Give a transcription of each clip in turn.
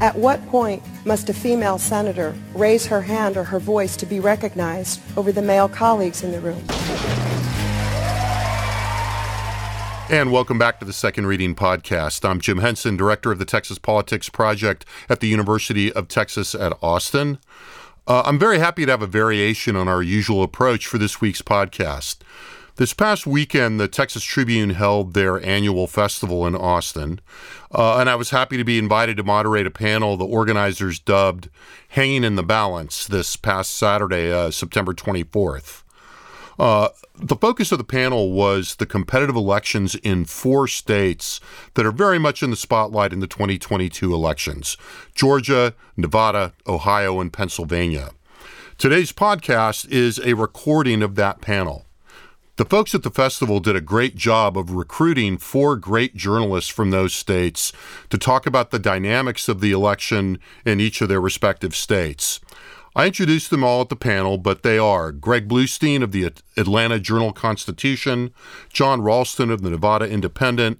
At what point must a female senator raise her hand or her voice to be recognized over the male colleagues in the room? And welcome back to the Second Reading Podcast. I'm Jim Henson, Director of the Texas Politics Project at the University of Texas at Austin. Uh, I'm very happy to have a variation on our usual approach for this week's podcast. This past weekend, the Texas Tribune held their annual festival in Austin, uh, and I was happy to be invited to moderate a panel the organizers dubbed Hanging in the Balance this past Saturday, uh, September 24th. Uh, the focus of the panel was the competitive elections in four states that are very much in the spotlight in the 2022 elections Georgia, Nevada, Ohio, and Pennsylvania. Today's podcast is a recording of that panel. The folks at the festival did a great job of recruiting four great journalists from those states to talk about the dynamics of the election in each of their respective states. I introduced them all at the panel, but they are Greg Bluestein of the Atlanta Journal Constitution, Jon Ralston of the Nevada Independent,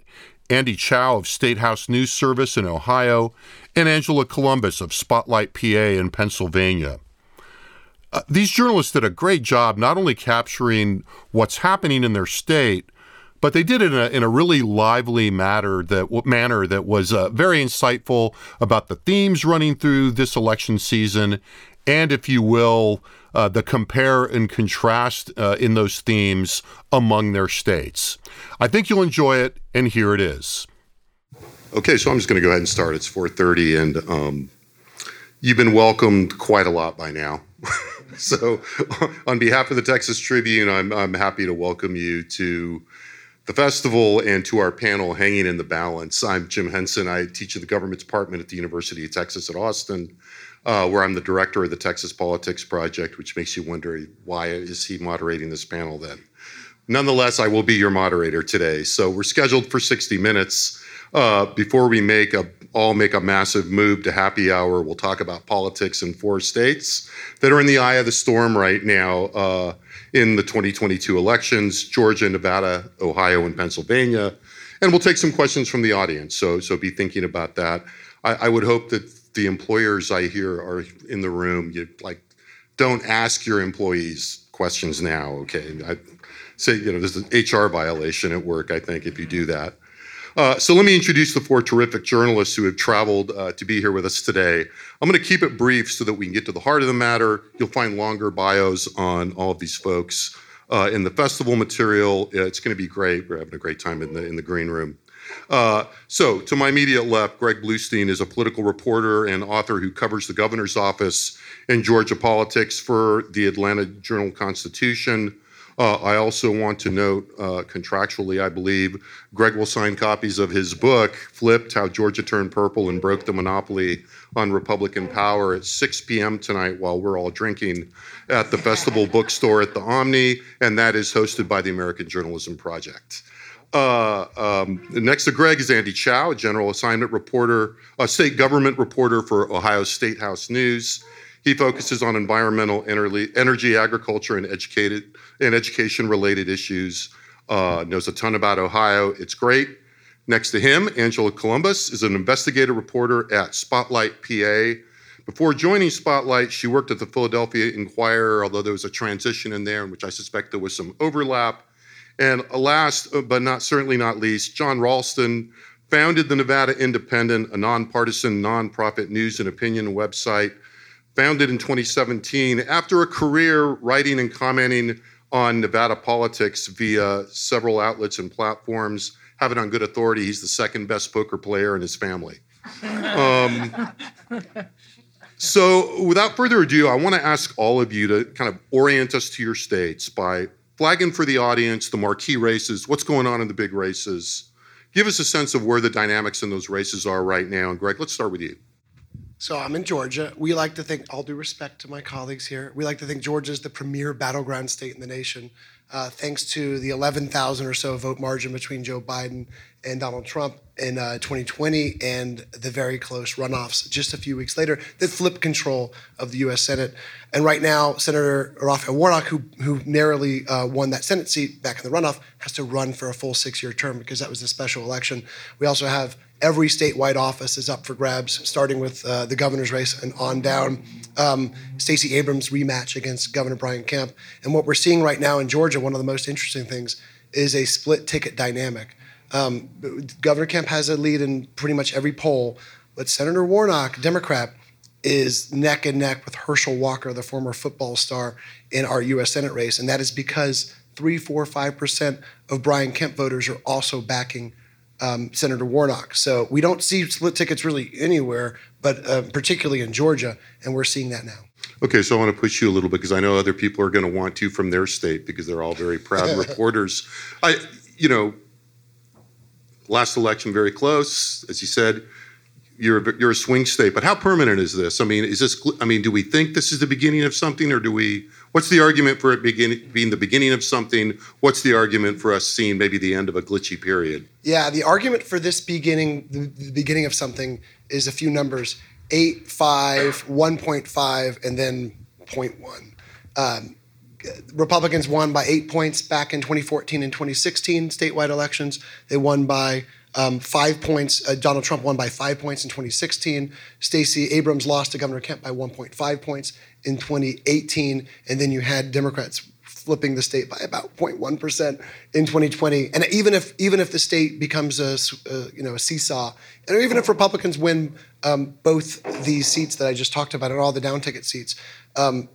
Andy Chow of State House News Service in Ohio, and Angela Couloumbis of Spotlight PA in Pennsylvania. Uh, these journalists did a great job not only capturing what's happening in their state, but they did it in a, in a really lively matter that manner that was uh, very insightful about the themes running through this election season, and if you will, uh, the compare and contrast uh, in those themes among their states. I think you'll enjoy it, and here it is. Okay, so I'm just going to go ahead and start. It's 4:30, and um, you've been welcomed quite a lot by now. so, on behalf of the Texas Tribune, I'm, I'm happy to welcome you to the festival and to our panel, Hanging in the Balance. I'm Jim Henson. I teach in the government department at the University of Texas at Austin, uh, where I'm the director of the Texas Politics Project, which makes you wonder why is he moderating this panel then? Nonetheless, I will be your moderator today. So, we're scheduled for 60 minutes. Uh, before we make a all make a massive move to happy hour, we'll talk about politics in four states that are in the eye of the storm right now uh, in the 2022 elections: Georgia, Nevada, Ohio, and Pennsylvania. And we'll take some questions from the audience. So so be thinking about that. I, I would hope that the employers I hear are in the room. You like don't ask your employees questions now. Okay, I say you know there's an HR violation at work. I think if you do that. Uh, so let me introduce the four terrific journalists who have traveled uh, to be here with us today. I'm going to keep it brief so that we can get to the heart of the matter. You'll find longer bios on all of these folks uh, in the festival material. It's going to be great. We're having a great time in the in the green room. Uh, so, to my immediate left, Greg Bluestein is a political reporter and author who covers the governor's office in Georgia politics for the Atlanta Journal Constitution, uh, I also want to note, uh, contractually, I believe, Greg will sign copies of his book, Flipped How Georgia Turned Purple and Broke the Monopoly on Republican Power, at 6 p.m. tonight while we're all drinking at the Festival Bookstore at the Omni, and that is hosted by the American Journalism Project. Uh, um, next to Greg is Andy Chow, a general assignment reporter, a state government reporter for Ohio State House News. He focuses on environmental, energy, agriculture, and educated and education related issues. Uh, knows a ton about Ohio. It's great. Next to him, Angela Couloumbis is an investigative reporter at Spotlight PA. Before joining Spotlight, she worked at the Philadelphia Inquirer, although there was a transition in there in which I suspect there was some overlap. And last, uh, but not certainly not least, Jon Ralston founded the Nevada Independent, a nonpartisan nonprofit news and opinion website founded in 2017 after a career writing and commenting on Nevada politics via several outlets and platforms. Have it on good authority, he's the second best poker player in his family. Um, so, without further ado, I want to ask all of you to kind of orient us to your states by flagging for the audience the marquee races, what's going on in the big races. Give us a sense of where the dynamics in those races are right now. And, Greg, let's start with you. So I'm in Georgia. We like to think, all due respect to my colleagues here, we like to think Georgia is the premier battleground state in the nation, uh, thanks to the 11,000 or so vote margin between Joe Biden and Donald Trump in uh, 2020 and the very close runoffs just a few weeks later that flipped control of the U.S. Senate. And right now, Senator Raphael Warnock, who, who narrowly uh, won that Senate seat back in the runoff, has to run for a full six year term because that was a special election. We also have every statewide office is up for grabs, starting with uh, the governor's race and on down. Um, Stacey Abrams' rematch against Governor Brian Kemp. And what we're seeing right now in Georgia, one of the most interesting things, is a split ticket dynamic. Um, Governor Kemp has a lead in pretty much every poll, but Senator Warnock, Democrat, is neck and neck with Herschel Walker, the former football star, in our U.S. Senate race. And that is because three, four, five percent of Brian Kemp voters are also backing um, Senator Warnock. So we don't see split tickets really anywhere, but uh, particularly in Georgia, and we're seeing that now. Okay, so I want to push you a little bit because I know other people are going to want to from their state because they're all very proud reporters. I, you know, last election very close, as you said. You're a, you're a swing state, but how permanent is this? I mean, is this? I mean, do we think this is the beginning of something, or do we? What's the argument for it beginning, being the beginning of something? What's the argument for us seeing maybe the end of a glitchy period? Yeah, the argument for this beginning, the, the beginning of something, is a few numbers: eight, five, 1.5, and then 0.1. Um, Republicans won by eight points back in 2014 and 2016 statewide elections. They won by um, five points. Uh, Donald Trump won by five points in 2016. Stacey Abrams lost to Governor Kemp by 1.5 points in 2018. And then you had Democrats flipping the state by about 0.1 percent in 2020. And even if even if the state becomes a, a you know a seesaw, and even if Republicans win um, both these seats that I just talked about and all the down ticket seats, um,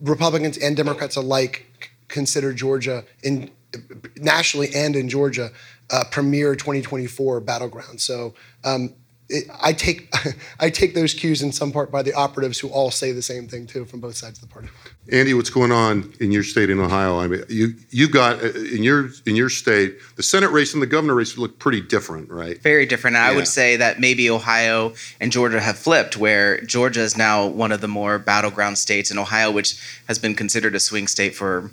Republicans and Democrats alike consider Georgia in nationally and in Georgia uh, premier 2024 battleground. So um, it, I take I take those cues in some part by the operatives who all say the same thing too from both sides of the party. Andy, what's going on in your state in Ohio? I mean, you you've got uh, in your in your state the Senate race and the governor race look pretty different, right? Very different. Yeah. I would say that maybe Ohio and Georgia have flipped, where Georgia is now one of the more battleground states, and Ohio, which has been considered a swing state for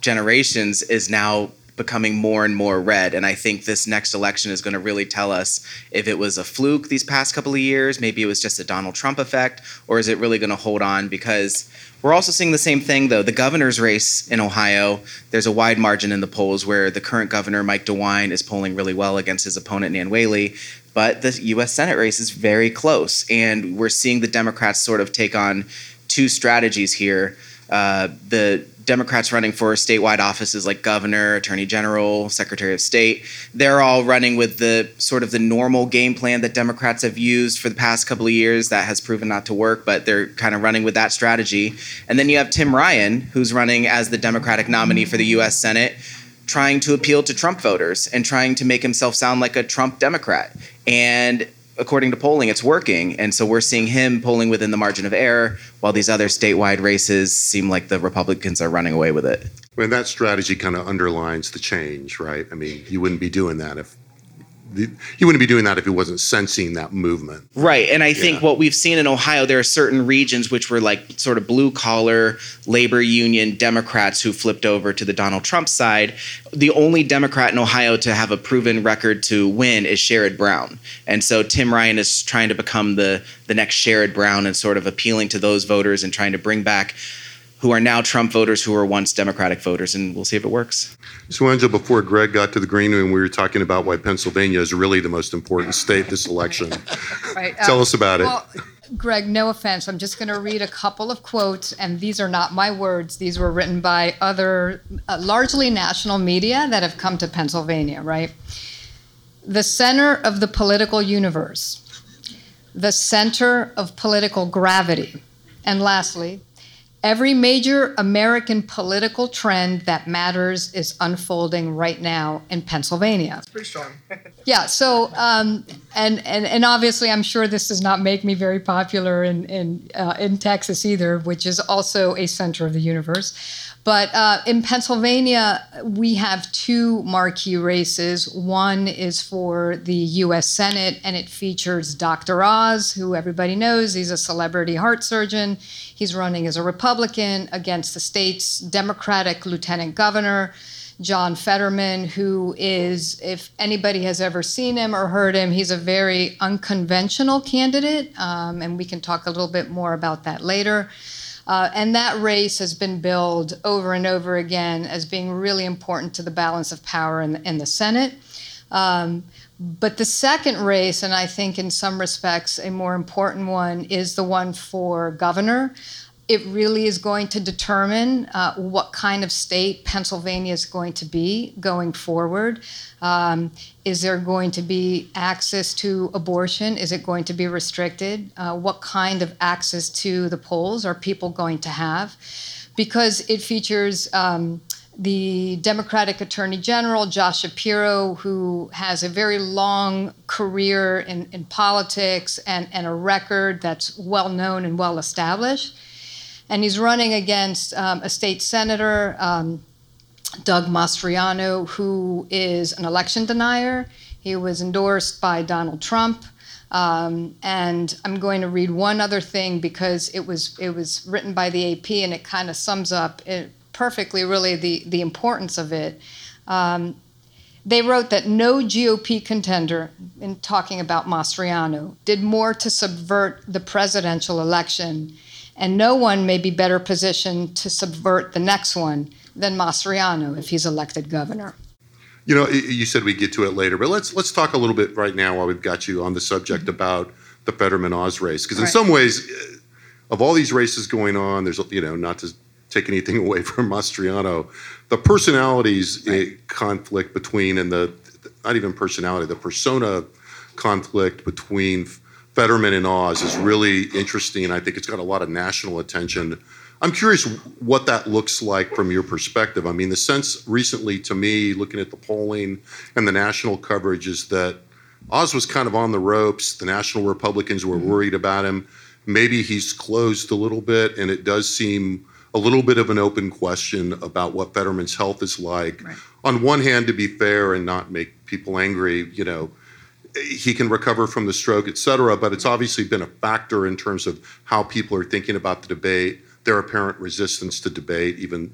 generations, is now becoming more and more red. And I think this next election is going to really tell us if it was a fluke these past couple of years, maybe it was just a Donald Trump effect, or is it really going to hold on? Because we're also seeing the same thing, though. The governor's race in Ohio, there's a wide margin in the polls where the current governor, Mike DeWine, is polling really well against his opponent, Nan Whaley. But the U.S. Senate race is very close. And we're seeing the Democrats sort of take on two strategies here. Uh, the Democrats running for statewide offices like governor, attorney general, secretary of state, they're all running with the sort of the normal game plan that Democrats have used for the past couple of years that has proven not to work, but they're kind of running with that strategy. And then you have Tim Ryan, who's running as the Democratic nominee for the US Senate, trying to appeal to Trump voters and trying to make himself sound like a Trump Democrat. And according to polling, it's working. And so we're seeing him polling within the margin of error, while these other statewide races seem like the Republicans are running away with it. And that strategy kind of underlines the change, right? I mean, you wouldn't be doing that if he wouldn't be doing that if he wasn't sensing that movement. Right. And I think yeah. what we've seen in Ohio, there are certain regions which were like sort of blue collar labor union Democrats who flipped over to the Donald Trump side. The only Democrat in Ohio to have a proven record to win is Sherrod Brown. And so Tim Ryan is trying to become the the next Sherrod Brown and sort of appealing to those voters and trying to bring back who are now Trump voters who were once Democratic voters, and we'll see if it works. So, Angela, before Greg got to the green room, we were talking about why Pennsylvania is really the most important state this election. right. Tell um, us about it. Well, Greg, no offense. I'm just going to read a couple of quotes, and these are not my words. These were written by other, uh, largely national media that have come to Pennsylvania, right? The center of the political universe, the center of political gravity, and lastly, Every major American political trend that matters is unfolding right now in Pennsylvania. That's pretty strong. yeah. So, um, and and and obviously, I'm sure this does not make me very popular in in uh, in Texas either, which is also a center of the universe. But uh, in Pennsylvania, we have two marquee races. One is for the U.S. Senate, and it features Dr. Oz, who everybody knows. He's a celebrity heart surgeon. He's running as a Republican against the state's Democratic lieutenant governor. John Fetterman, who is, if anybody has ever seen him or heard him, he's a very unconventional candidate, um, and we can talk a little bit more about that later. Uh, and that race has been billed over and over again as being really important to the balance of power in the, in the Senate. Um, but the second race, and I think in some respects a more important one, is the one for governor it really is going to determine uh, what kind of state Pennsylvania is going to be going forward. Um, is there going to be access to abortion? Is it going to be restricted? Uh, what kind of access to the polls are people going to have? Because it features um, the Democratic Attorney General, Josh Shapiro, who has a very long career in, in politics and, and a record that's well known and well established and he's running against um, a state senator, um, Doug Mastriano, who is an election denier. He was endorsed by Donald Trump. Um, and I'm going to read one other thing because it was it was written by the AP and it kind of sums up it perfectly, really, the the importance of it. Um, they wrote that no GOP contender, in talking about Mastriano, did more to subvert the presidential election and no one may be better positioned to subvert the next one than Mastriano if he's elected governor. You know, you said we get to it later, but let's let's talk a little bit right now while we've got you on the subject mm-hmm. about the Fetterman Oz race, because in right. some ways, of all these races going on, there's you know not to take anything away from Mastriano, the personalities right. conflict between and the not even personality, the persona conflict between Fetterman and Oz is really interesting. I think it's got a lot of national attention. I'm curious what that looks like from your perspective. I mean, the sense recently to me, looking at the polling and the national coverage, is that Oz was kind of on the ropes. The national Republicans were mm-hmm. worried about him. Maybe he's closed a little bit, and it does seem a little bit of an open question about what Fetterman's health is like. Right. On one hand, to be fair and not make people angry, you know, he can recover from the stroke, et cetera. But it's obviously been a factor in terms of how people are thinking about the debate, their apparent resistance to debate, even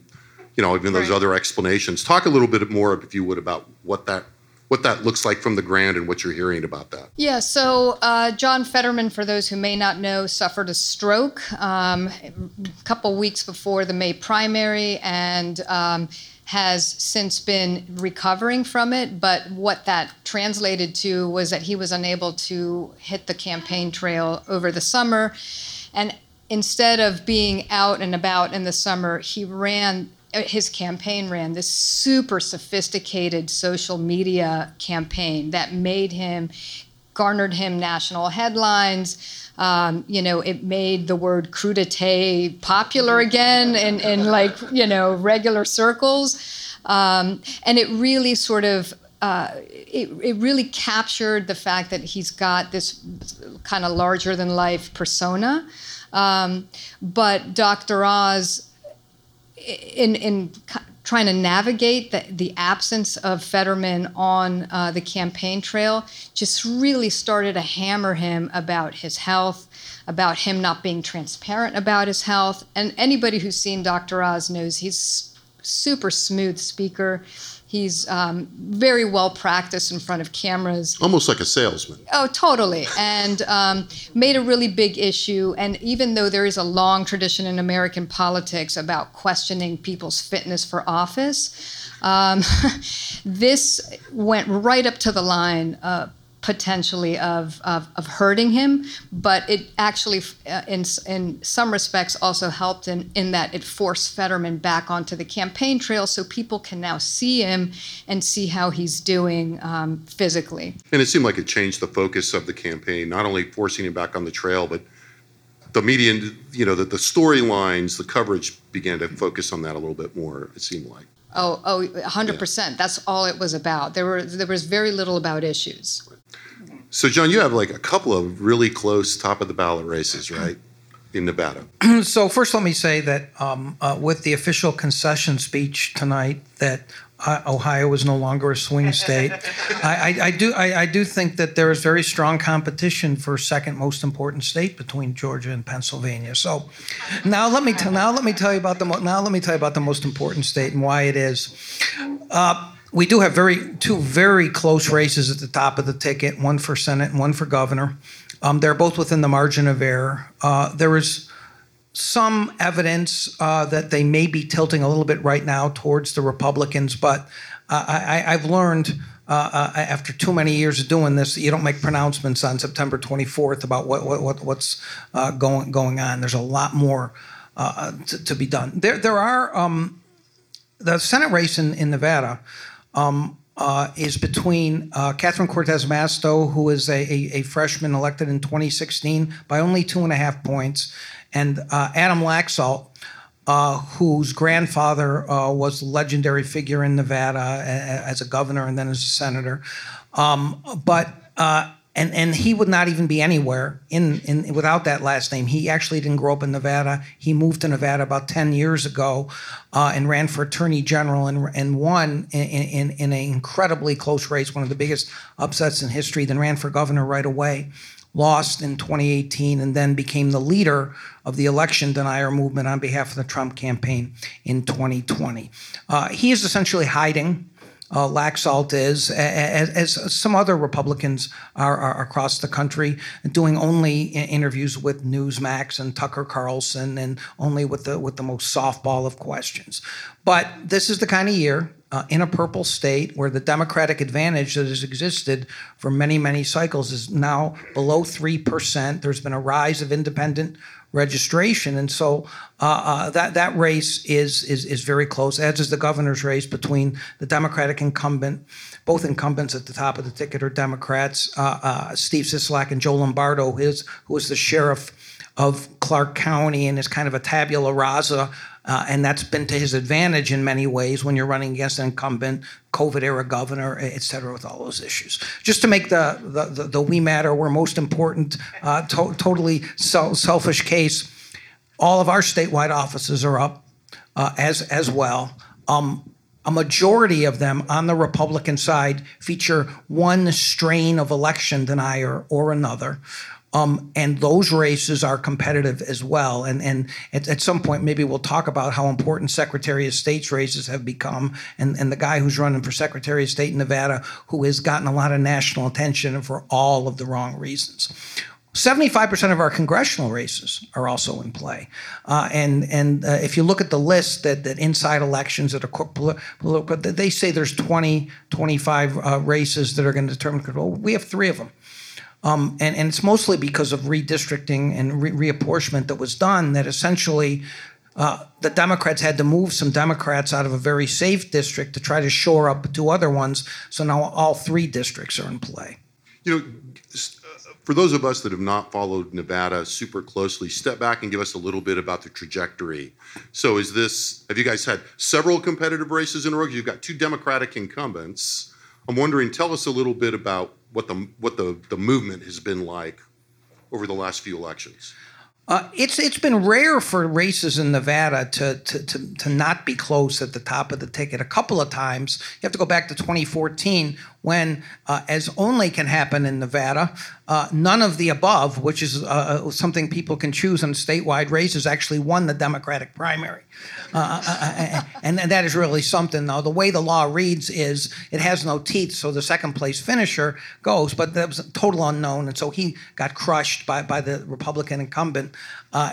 you know, even those right. other explanations. Talk a little bit more, if you would, about what that what that looks like from the ground and what you're hearing about that. Yeah, so uh, John Fetterman, for those who may not know, suffered a stroke um, a couple weeks before the May primary, and um, has since been recovering from it, but what that translated to was that he was unable to hit the campaign trail over the summer. And instead of being out and about in the summer, he ran uh, his campaign ran this super sophisticated social media campaign that made him garnered him national headlines um, you know, it made the word crudité popular again in, in like, you know, regular circles. Um, and it really sort of uh, it, it really captured the fact that he's got this kind of larger than life persona. Um, but Dr. Oz, in, in trying to navigate the, the absence of Fetterman on uh, the campaign trail just really started to hammer him about his health, about him not being transparent about his health. And anybody who's seen Dr. Oz knows he's super smooth speaker. He's um, very well practiced in front of cameras. Almost like a salesman. Oh, totally. And um, made a really big issue. And even though there is a long tradition in American politics about questioning people's fitness for office, um, this went right up to the line. Uh, potentially of, of, of, hurting him, but it actually, uh, in, in some respects, also helped in, in that it forced Fetterman back onto the campaign trail so people can now see him and see how he's doing um, physically. And it seemed like it changed the focus of the campaign, not only forcing him back on the trail, but the media, you know, the, the storylines, the coverage began to focus on that a little bit more, it seemed like. Oh, oh, 100%. Yeah. That's all it was about. There were there was very little about issues. So, Jon, you have like a couple of really close top of the ballot races, right? in Nevada? so first, let me say that um, uh, with the official concession speech tonight, that uh, Ohio is no longer a swing state. I, I, I, do I, I, do think that there is very strong competition for second most important state between Georgia and Pennsylvania. So now let me t- now let me tell you about the mo- now let me tell you about the most important state and why it is. Uh, we do have very two very close races at the top of the ticket, one for Senate and one for governor. Um, they're both within the margin of error. Uh, there is some evidence uh, that they may be tilting a little bit right now towards the Republicans, but uh, I, have learned uh, uh, after too many years of doing this that you don't make pronouncements on September 24th about what, what, what's uh, going going on. There's a lot more to, to, be done. There there are um, the Senate race in, in Nevada. Um, uh, is between uh, Catherine Cortez Masto, who is a, a, a, freshman elected in 2016 by only two and a half points, and uh, Adam Laxalt, uh, whose grandfather uh, was a legendary figure in Nevada as a governor and then as a senator. Um, but uh, and and he would not even be anywhere in, in without that last name. He actually didn't grow up in Nevada. He moved to Nevada about ten years ago, uh, and ran for attorney general and and won in, in in an incredibly close race, one of the biggest upsets in history. Then ran for governor right away, lost in 2018, and then became the leader of the election denier movement on behalf of the Trump campaign in 2020. Uh, he is essentially hiding uh, Laxalt is, as, as, some other Republicans are, are, across the country, doing only interviews with Newsmax and Tucker Carlson, and only with the with the most softball of questions. But this is the kind of year uh, in a purple state where the Democratic advantage that has existed for many many cycles is now below three percent. There's been a rise of independent registration, and so uh, uh, that that race is, is is very close. As is the governor's race between the Democratic incumbent, both incumbents at the top of the ticket are Democrats, uh, uh Steve Sisolak and Joe Lombardo, his who is the sheriff of Clark County and is kind of a tabula rasa uh, and that's been to his advantage in many ways when you're running against an incumbent, COVID era governor, et cetera, with all those issues. Just to make the, the, the, the we matter, we're most important, uh, to- totally selfish case, all of our statewide offices are up uh, as, as well. Um, a majority of them on the Republican side feature one strain of election denier or another. Um, and those races are competitive as well. And, and at, at, some point, maybe we'll talk about how important Secretary of State's races have become. And, and the guy who's running for Secretary of State in Nevada, who has gotten a lot of national attention for all of the wrong reasons. 75% of our congressional races are also in play. Uh, and and uh, if you look at the list that, that inside elections that are they say there's 20, 25 uh, races that are going to determine control. We have three of them. Um, and, and it's mostly because of redistricting and re- reapportionment that was done that essentially uh, the Democrats had to move some Democrats out of a very safe district to try to shore up two other ones. So now all three districts are in play. You know, for those of us that have not followed Nevada super closely, step back and give us a little bit about the trajectory. So, is this, have you guys had several competitive races in a row? You've got two Democratic incumbents. I'm wondering, tell us a little bit about what the what the, the movement has been like over the last few elections. Uh, it's it's been rare for races in Nevada to, to, to to not be close at the top of the ticket. A couple of times, you have to go back to 2014 when, uh, as only can happen in Nevada, uh, none of the above, which is uh, uh, something people can choose in statewide races, actually won the Democratic primary. Uh, uh, and, and that is really something, though. The way the law reads is it has no teeth, so the second place finisher goes, but that was a total unknown, and so he got crushed by, by the Republican incumbent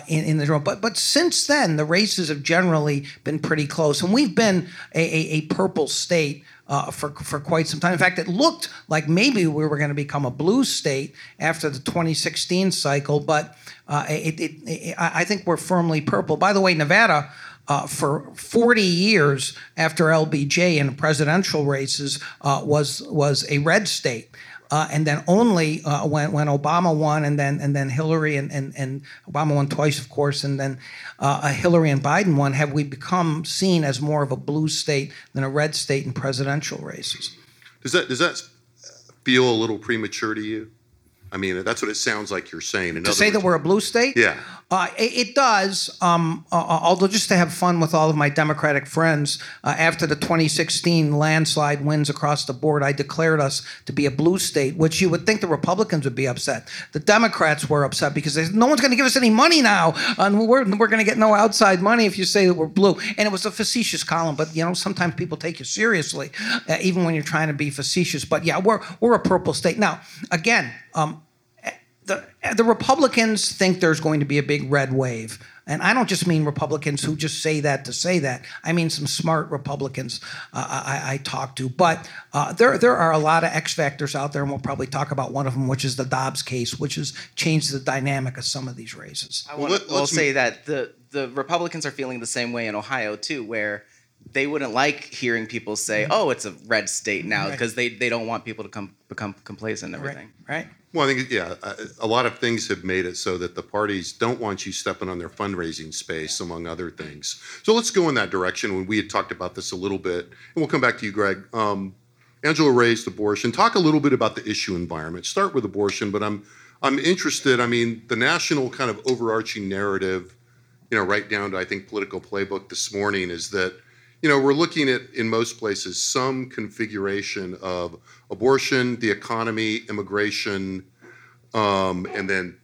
in, in the room. But, but since then, the races have generally been pretty close, and we've been a, a, a purple state uh, for, for quite some time. In fact, it looked like maybe we were going to become a blue state after the 2016 cycle, but uh, it, it, it, I think we're firmly purple. By the way, Nevada. Uh, for 40 years after LBJ in presidential races uh, was was a red state. Uh, and then only uh, when, when Obama won, and then and then Hillary and, and, and Obama won twice, of course, and then uh, Hillary and Biden won, have we become seen as more of a blue state than a red state in presidential races? Does that does that feel a little premature to you? I mean, that's what it sounds like you're saying. In to say that we're a blue state? Yeah. Uh, it, it does. Um, uh, although just to have fun with all of my Democratic friends, uh, after the 2016 landslide wins across the board, I declared us to be a blue state, which you would think the Republicans would be upset. The Democrats were upset because they said, no one's going to give us any money now, and we're, we're going to get no outside money if you say that we're blue. And it was a facetious column, but you know sometimes people take you seriously, uh, even when you're trying to be facetious. But yeah, we're we're a purple state now. Again. Um, the, the Republicans think there's going to be a big red wave. And I don't just mean Republicans who just say that to say that. I mean some smart Republicans uh, I, I talk to. But uh, there, there are a lot of X factors out there, and we'll probably talk about one of them, which is the Dobbs case, which has changed the dynamic of some of these races. I want to say that the the Republicans are feeling the same way in Ohio too, where they wouldn't like hearing people say, "Oh, it's a red state now," Right. because they, they don't want people to come become complacent and everything. Right. Well, I think, yeah, a- a lot of things have made it so that the parties don't want you stepping on their fundraising space, among other things. So let's go in that direction. When we had talked about this a little bit, and we'll come back to you, Greg. Um, Angela raised abortion. Talk a little bit about the issue environment. Start with abortion, but I'm I'm interested. I mean, the national kind of overarching narrative, you know, right down to I think Politico Playbook this morning is that you know, we're looking at, in most places, some configuration of abortion, the economy, immigration, um, and then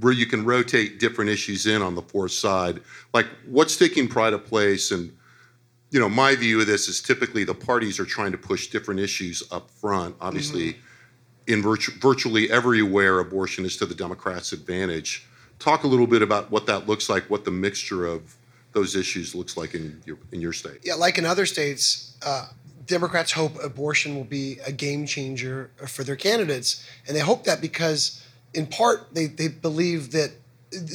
where you can rotate different issues in on the fourth side. Like what's taking pride of place and you know, my view of this is typically the parties are trying to push different issues up front. Obviously, in virtu- virtually everywhere, abortion is to the Democrats' advantage. Talk a little bit about what that looks like, what the mixture of those issues looks like in your in your state. Yeah, like in other states, uh, Democrats hope abortion will be a game changer for their candidates. And they hope that because, in part, they, they believe that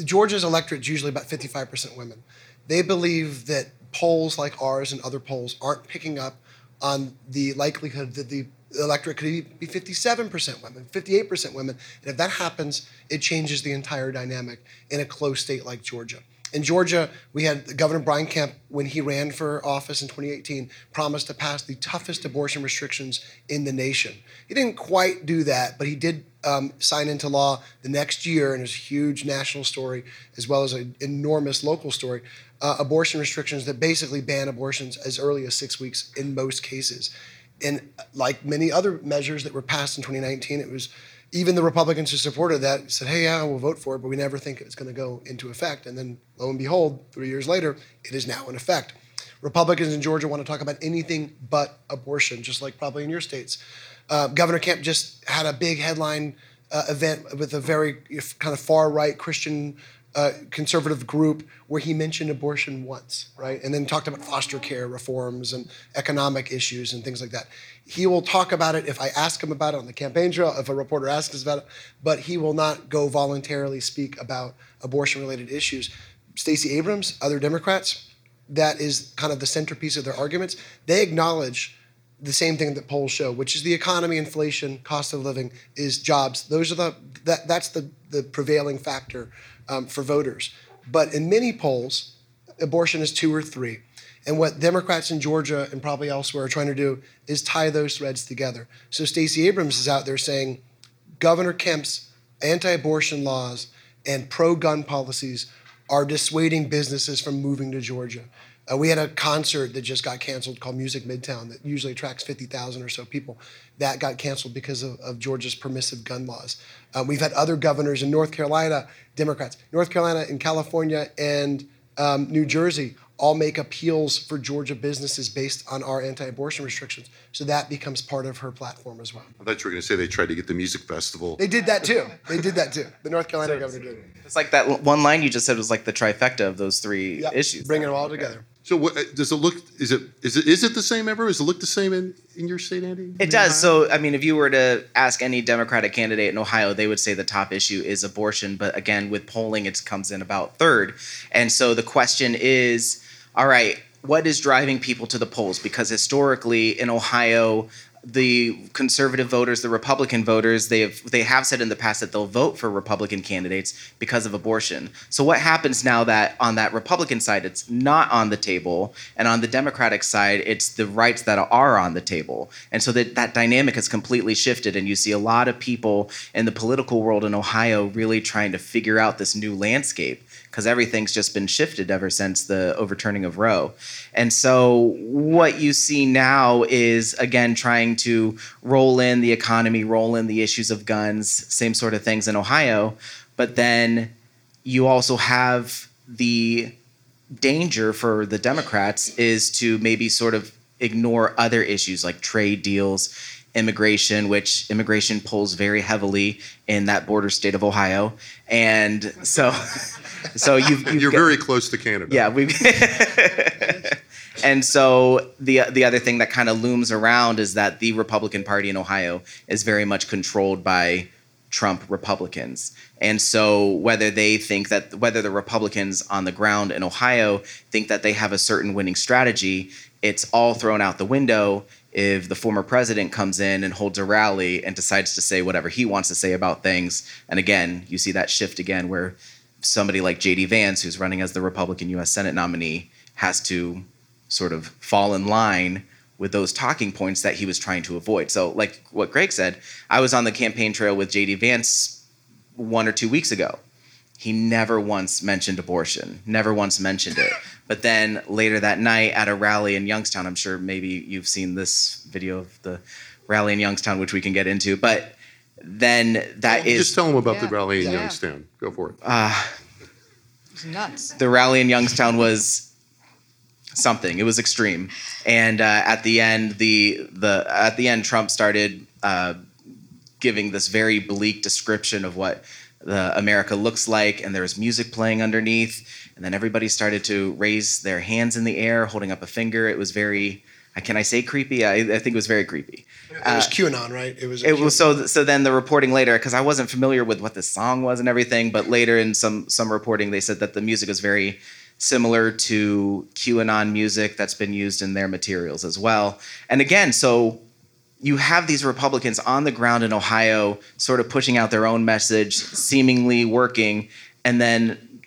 Georgia's electorate is usually about 55% women. They believe that polls like ours and other polls aren't picking up on the likelihood that the electorate could be 57% women, 58% women. And if that happens, it changes the entire dynamic in a close state like Georgia. In Georgia, we had Governor Brian Kemp, when he ran for office in 2018, promised to pass the toughest abortion restrictions in the nation. He didn't quite do that, but he did um, sign into law the next year, and it's a huge national story as well as an enormous local story. Uh, abortion restrictions that basically ban abortions as early as six weeks in most cases. And like many other measures that were passed in 2019, it was even the Republicans who supported that said, hey, yeah, we'll vote for it, but we never think it's going to go into effect. And then lo and behold, three years later, it is now in effect. Republicans in Georgia want to talk about anything but abortion, just like probably in your states. Uh, Governor Kemp just had a big headline uh, event with a very kind of far right Christian uh, conservative group where he mentioned abortion once, right? And then talked about foster care reforms and economic issues and things like that. He will talk about it if I ask him about it on the campaign trail, if a reporter asks us about it, but he will not go voluntarily speak about abortion related issues. Stacey Abrams, other Democrats, that is kind of the centerpiece of their arguments. They acknowledge the same thing that polls show, which is the economy, inflation, cost of living, is jobs. Those are the that that's the the prevailing factor um, for voters. But in many polls, abortion is two or three. And what Democrats in Georgia and probably elsewhere are trying to do is tie those threads together. So Stacey Abrams is out there saying Governor Kemp's anti-abortion laws and pro-gun policies are dissuading businesses from moving to Georgia. Uh, we had a concert that just got canceled called Music Midtown that usually attracts 50,000 or so people. That got canceled because of, of Georgia's permissive gun laws. Um, we've had other governors in North Carolina, Democrats, North Carolina and California and um, New Jersey all make appeals for Georgia businesses based on our anti abortion restrictions. So that becomes part of her platform as well. I thought you were going to say they tried to get the music festival. They did that too. They did that too. The North Carolina governor did. It's like that one line you just said was like the trifecta of those three Yep, issues. Bringing them all together. So what uh, does it look? Is it is it is it the same ever? Does it look the same in, in your state, Andy? It does. So, I mean, if you were to ask any Democratic candidate in Ohio, they would say the top issue is abortion. But again, with polling, it comes in about third. And so the question is all right, what is driving people to the polls? Because historically in Ohio, the conservative voters, the Republican voters, they have they have said in the past that they'll vote for Republican candidates because of abortion. So what happens now that on that Republican side it's not on the table, and on the Democratic side it's the rights that are on the table, and so that that dynamic has completely shifted, and you see a lot of people in the political world in Ohio really trying to figure out this new landscape because everything's just been shifted ever since the overturning of Roe. And so what you see now is again trying to roll in the economy, roll in the issues of guns, same sort of things in Ohio, but then you also have the danger for the Democrats is to maybe sort of ignore other issues like trade deals immigration, which immigration pulls very heavily in that border state of Ohio, and so so you've, you've you're got, very close to Canada. Yeah, we. and so the the other thing that kind of looms around is that the Republican Party in Ohio is very much controlled by Trump Republicans. And so whether they think that whether the Republicans on the ground in Ohio think that they have a certain winning strategy, it's all thrown out the window if the former president comes in and holds a rally and decides to say whatever he wants to say about things. And again, you see that shift again where somebody like JD Vance who's running as the Republican US Senate nominee has to sort of fall in line with those talking points that he was trying to avoid. So, like what Greg said, I was on the campaign trail with JD Vance one or two weeks ago. He never once mentioned abortion, never once mentioned it. But then later that night at a rally in Youngstown, I'm sure maybe you've seen this video of the rally in Youngstown, which we can get into. But then that is Just tell them about the rally in Yeah. Youngstown. Go for it. It's nuts. the rally in Youngstown was something. It was extreme, and uh, at the end, the the at the end, Trump started uh, giving this very bleak description of what the America looks like, and there was music playing underneath, and then everybody started to raise their hands in the air, holding up a finger. It was very. Uh, Can I say creepy? I, I think it was very creepy. It was QAnon, right? It was. It was so. So then the reporting later, because I wasn't familiar with what the song was and everything, but later in some some reporting, they said that the music was very similar to QAnon music that's been used in their materials as well. And again, so you have these Republicans on the ground in Ohio, sort of pushing out their own message, seemingly working, and then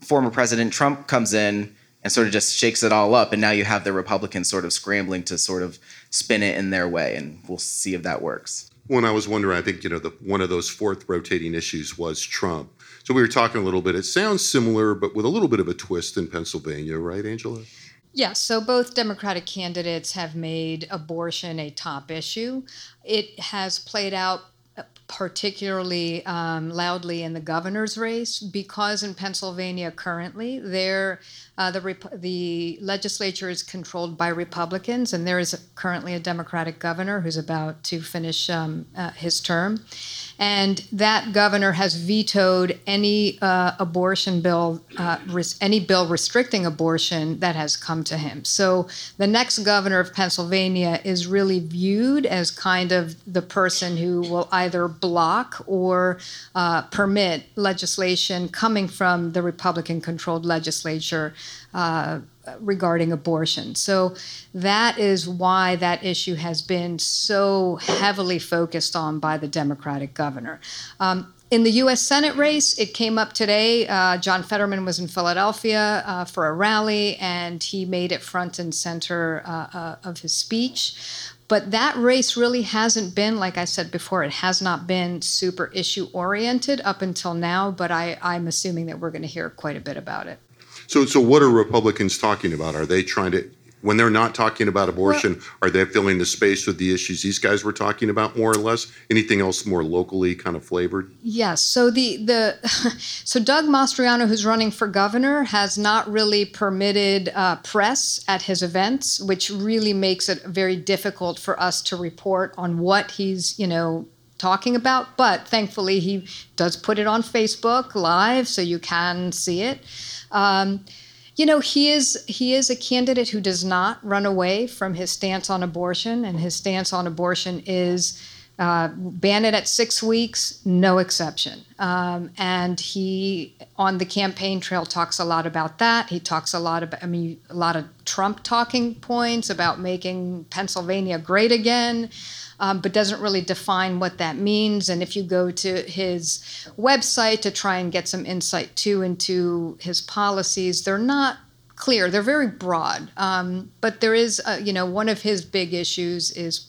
former President Trump comes in and sort of just shakes it all up, and now you have the Republicans sort of scrambling to sort of spin it in their way, and we'll see if that works. When I was wondering, I think you know the one of those fourth rotating issues was Trump. So we were talking a little bit. It sounds similar, but with a little bit of a twist in Pennsylvania, right, Angela? Yes, so both Democratic candidates have made abortion a top issue. It has played out particularly um, loudly in the governor's race because in Pennsylvania currently there uh, the Rep- the legislature is controlled by Republicans and there is currently a Democratic governor who's about to finish um, uh, his term, and that governor has vetoed any uh, abortion bill, uh, res- any bill restricting abortion that has come to him. So the next governor of Pennsylvania is really viewed as kind of the person who will either block or uh, permit legislation coming from the Republican-controlled legislature. Uh, regarding abortion. So that is why that issue has been so heavily focused on by the Democratic governor. Um, in the U.S. Senate race, it came up today. Uh, John Fetterman was in Philadelphia uh, for a rally, and he made it front and center uh, uh, of his speech. But that race really hasn't been, like I said before, it has not been super issue oriented up until now. But I, I'm assuming that we're going to hear quite a bit about it. So, so what are Republicans talking about? Are they trying to, when they're not talking about abortion, are they filling the space with the issues these guys were talking about, more or less? Anything else more locally kind of flavored? Yes. So the the so Doug Mastriano, who's running for governor, has not really permitted uh, press at his events, which really makes it very difficult for us to report on what he's you know talking about. But thankfully, he does put it on Facebook live, so you can see it. Um, you know, he is he is a candidate who does not run away from his stance on abortion, and his stance on abortion is Uh, ban it at six weeks, no exception. Um, and he, on the campaign trail, talks a lot about that. He talks a lot about, I mean, a lot of Trump talking points about making Pennsylvania great again. Um, but doesn't really define what that means. And if you go to his website to try and get some insight too into his policies, they're not clear. They're very broad. Um, but there is, uh, you know, one of his big issues is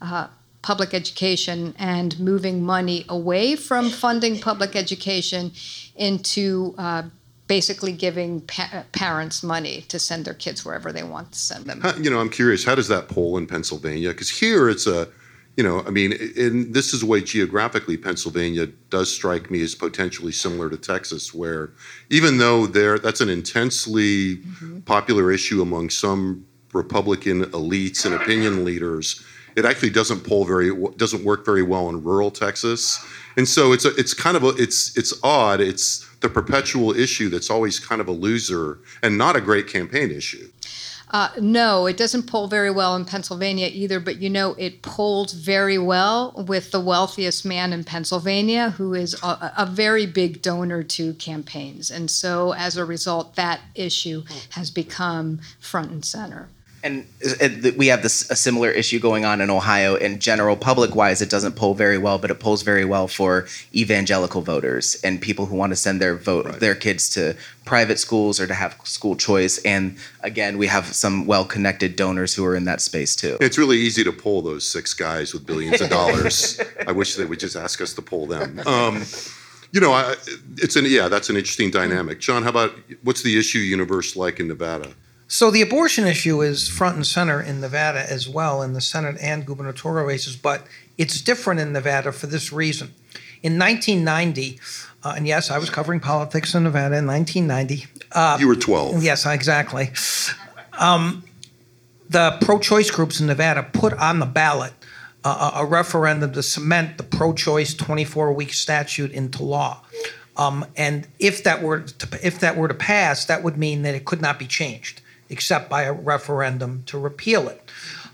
uh, public education and moving money away from funding public education into uh, basically giving pa- parents money to send their kids wherever they want to send them. How, you know, I'm curious, how does that poll in Pennsylvania? Because here it's a, you know, I mean, in, this is the way geographically Pennsylvania does strike me as potentially similar to Texas, where even though there that's an intensely mm-hmm. popular issue among some Republican elites and opinion leaders, it actually doesn't poll very doesn't work very well in rural Texas, and so it's a, it's kind of a, it's it's odd. It's the perpetual issue that's always kind of a loser and not a great campaign issue. Uh, no, it doesn't poll very well in Pennsylvania either, but you know, it polls very well with the wealthiest man in Pennsylvania, who is a, a, very big donor to campaigns. And so as a result, that issue has become front and center and we have this a similar issue going on in Ohio. In general public wise it doesn't poll very well but it polls very well for evangelical voters and people who want to send their vote right. their kids to private schools or to have school choice. And again we have some well connected donors who are in that space too. It's really easy to poll those six guys with billions of dollars. I wish they would just ask us to poll them. Um, you know I, it's an yeah that's an interesting dynamic. Jon how about what's the issue universe like in nevada so the abortion issue is front and center in Nevada as well in the Senate and gubernatorial races, but it's different in Nevada for this reason. In 1990, uh, and yes, I was covering politics in Nevada in 1990. Uh, you were 12. Yes, exactly. Um, the pro choice groups in Nevada put on the ballot uh, a referendum to cement the pro choice 24 week statute into law. Um, and if that were to, if that were to pass, that would mean that it could not be changed except by a referendum to repeal it.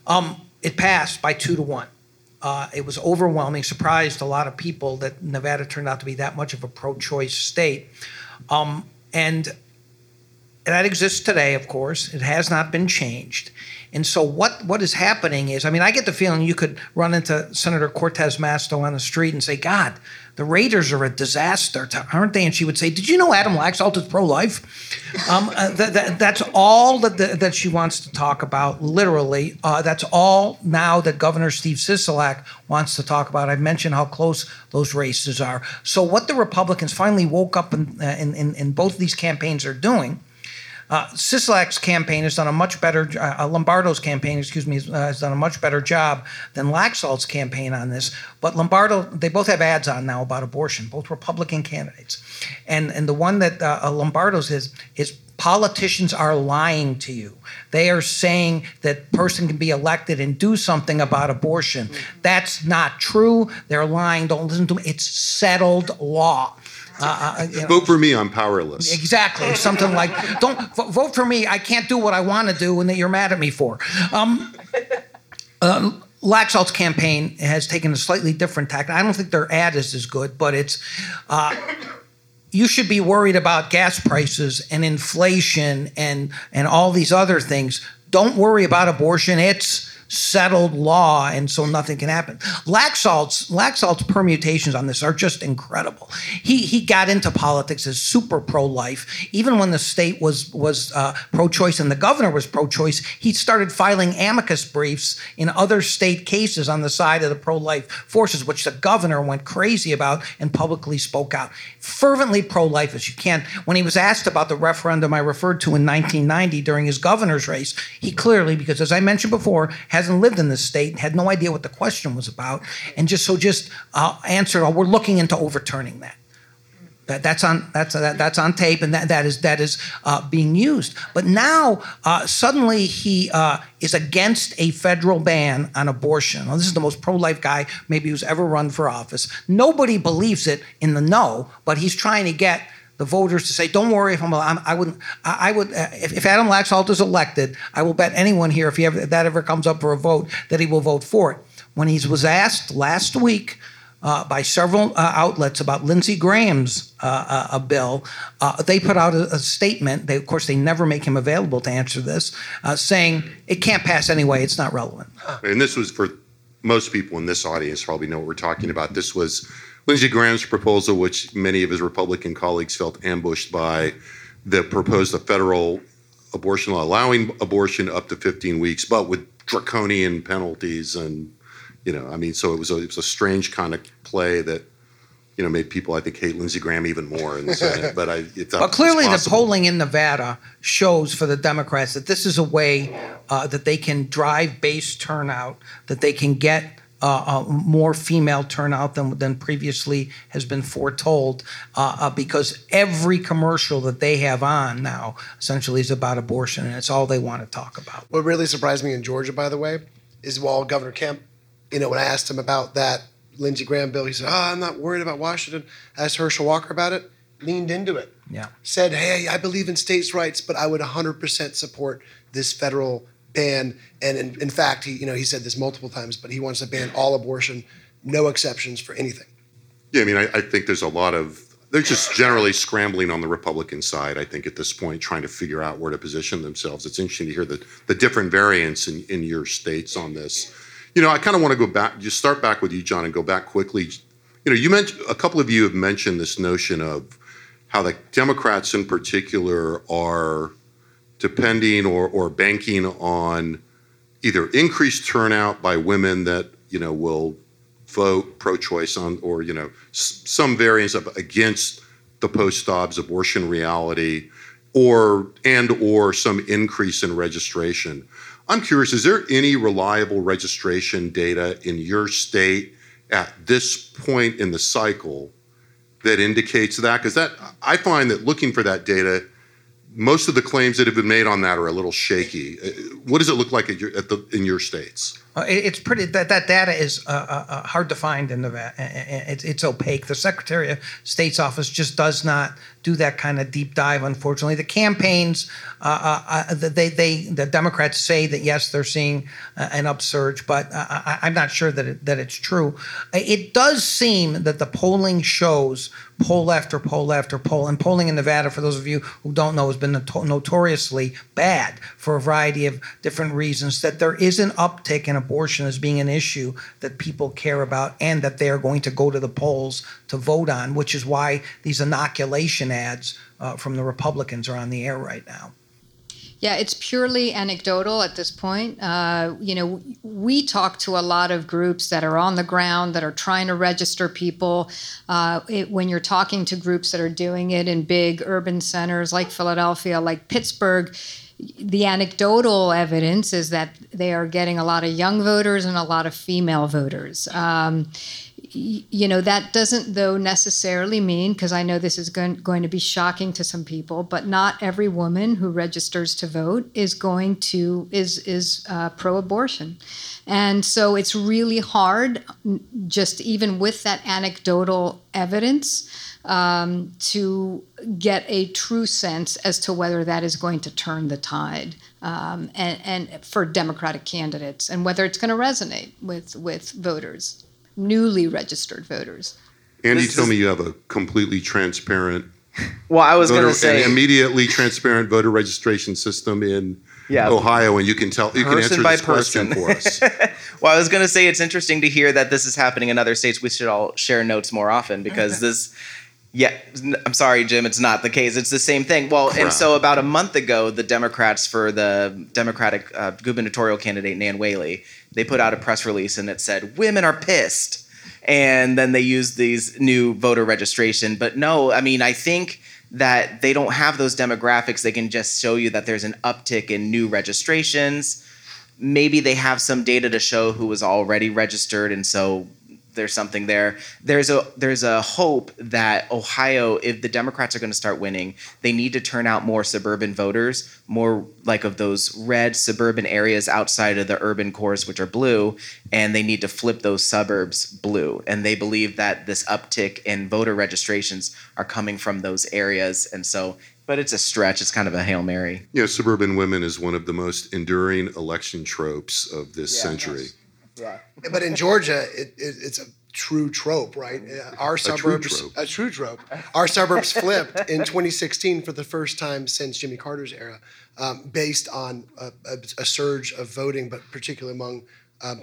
Um, it passed by two to one. Uh, it was overwhelming, surprised a lot of people that Nevada turned out to be that much of a pro choice state. Um, and that exists today, of course. It has not been changed. And so what what is happening is, I mean, I get the feeling you could run into Senator Cortez Masto on the street and say, God, the Raiders are a disaster, aren't they? And she would say, Did you know Adam Laxalt is pro life? Um, uh, th- th- that's all that, th- that she wants to talk about, literally. Uh, that's all now that Governor Steve Sisolak wants to talk about. I've mentioned how close those races are. So, what the Republicans finally woke up in, uh, in, in, in both these campaigns are doing uh, campaign has done a much better, uh, Lombardo's campaign, excuse me, has, uh, has done a much better job than Laxalt's campaign on this. But Lombardo, they both have ads on now about abortion, both Republican candidates. And, and the one that uh, uh Lombardo's is, is politicians are lying to you. They are saying that person can be elected and do something about abortion. That's not true. They're lying. Don't listen to me. It's settled law. Uh, uh, you know, vote for me. I'm powerless. Exactly. Something like, don't vote for me. I can't do what I want to do, and that you're mad at me for. Um, uh, Laxalt's campaign has taken a slightly different tack. I don't think their ad is as good, but it's. Uh, you should be worried about gas prices and inflation and and all these other things. Don't worry about abortion. It's settled law, and so nothing can happen. Laxalt's Laxalt's permutations on this are just incredible. He he got into politics as super pro-life. Even when the state was was uh, pro-choice and the governor was pro-choice, he started filing amicus briefs in other state cases on the side of the pro-life forces, which the governor went crazy about and publicly spoke out. Fervently pro-life as you can. When he was asked about the referendum I referred to in 1990 during his governor's race, he clearly, because as I mentioned before, hasn't lived in this state, had no idea what the question was about, and just so just uh, answered, oh, we're looking into overturning that. That, that's on that's that, that's on tape, and that, that is that is uh, being used. But now uh, suddenly he uh, is against a federal ban on abortion. This is the most pro-life guy maybe who's ever run for office. Nobody believes it in the no, but he's trying to get the voters to say, "Don't worry if I'm, I'm I wouldn't, I, I would, uh, if, if, Adam Laxalt is elected, I will bet anyone here, if, he ever, that ever comes up for a vote, that he will vote for it." when he was asked last week uh, by several uh, outlets about Lindsey Graham's uh, uh bill. Uh, they put out a, a, statement. They, of course, they never make him available to answer this, uh, saying it can't pass anyway. It's not relevant. And this was for most people in this audience probably know what we're talking about. This was Lindsey Graham's proposal, which many of his Republican colleagues felt ambushed by, that proposed a federal abortion law allowing abortion up to 15 weeks, but with draconian penalties and you know, I mean, so it was a, it was a strange kind of play that you know made people I think hate Lindsey Graham even more in the Senate. but I, it's but clearly the polling in Nevada shows for the Democrats that this is a way uh, that they can drive base turnout, that they can get. Uh, uh, more female turnout than, than previously has been foretold uh, uh, because every commercial that they have on now essentially is about abortion and it's all they want to talk about. What really surprised me in Georgia, by the way, is while Governor Kemp you know, when I asked him about that Lindsey Graham bill, he said, "Oh, I'm not worried about Washington." I asked Herschel Walker about it, leaned into it. Yeah. Said, "Hey, I believe in states' rights, but I would 100% support this federal ban." And in, in fact, he, you know, he said this multiple times, but he wants to ban all abortion, no exceptions for anything. Yeah, I mean, I, I think there's a lot of they're just generally scrambling on the Republican side, I think, at this point, trying to figure out where to position themselves. It's interesting to hear the, the different variants in, in your states on this. You know, I kind of want to go back, just start back with you, Jon, and go back quickly. You know, you mentioned a couple of you have mentioned this notion of how the Democrats in particular are depending or, or banking on either increased turnout by women that, you know, will vote pro-choice on, or, you know, s- some variance of against the post-Dobbs abortion reality, or and or some increase in registration. I'm curious, is there any reliable registration data in your state at this point in the cycle that indicates that? Because that I find that looking for that data, most of the claims that have been made on that are a little shaky. Uh, what does it look like at your, at the, in your states? Uh, it's pretty that that data is uh, uh, uh hard to find in Nevada. It's, it's opaque. The Secretary of State's office just does not do that kind of deep dive. Unfortunately, the campaigns, uh, uh, they they the Democrats say that yes, they're seeing an upsurge, but I, am not sure that it, that it's true. It does seem that the polling shows poll after poll after poll, and polling in Nevada, for those of you who don't know, has been notoriously bad for a variety of different reasons. That there is an uptick in abortion as being an issue that people care about and that they are going to go to the polls to vote on, which is why these inoculation ads uh, from the Republicans are on the air right now. Yeah, it's purely anecdotal at this point. Uh, you know, we talk to a lot of groups that are on the ground that are trying to register people. Uh, it, when you're talking to groups that are doing it in big urban centers like Philadelphia, like Pittsburgh, the anecdotal evidence is that they are getting a lot of young voters and a lot of female voters. Um, you know that doesn't though necessarily mean because i know this is going, going to be shocking to some people but not every woman who registers to vote is going to is is uh, pro-abortion and so it's really hard just even with that anecdotal evidence um, to get a true sense as to whether that is going to turn the tide um, and, and for Democratic candidates and whether it's going to resonate with, with voters, newly registered voters. Andy, this tell is, me you have a completely transparent. Well, I was going to say an immediately transparent voter registration system in yeah, Ohio, and you can tell you can answer this person. question for us. well, I was going to say it's interesting to hear that this is happening in other states. We should all share notes more often because this yeah, I'm sorry, Jim. It's not the case. It's the same thing. Well, and so about a month ago, the Democrats for the Democratic uh, gubernatorial candidate Nan Whaley, they put out a press release and it said women are pissed, and then they used these new voter registration. But no, I mean, I think that they don't have those demographics. They can just show you that there's an uptick in new registrations. Maybe they have some data to show who was already registered, and so there's something there. There's a there's a hope that Ohio, if the Democrats are going to start winning, they need to turn out more suburban voters, more like of those red suburban areas outside of the urban cores, which are blue, and they need to flip those suburbs blue. And they believe that this uptick in voter registrations are coming from those areas, and so. But it's a stretch. It's kind of a hail mary. Yeah, suburban women is one of the most enduring election tropes of this yeah, century. Yes Yeah. But in Georgia, it, it, it's a true trope, right? Uh, Our true suburbs, trope. a true trope. Our suburbs flipped in 2016 for the first time since Jimmy Carter's era, um, based on a, a, a surge of voting, but particularly among um,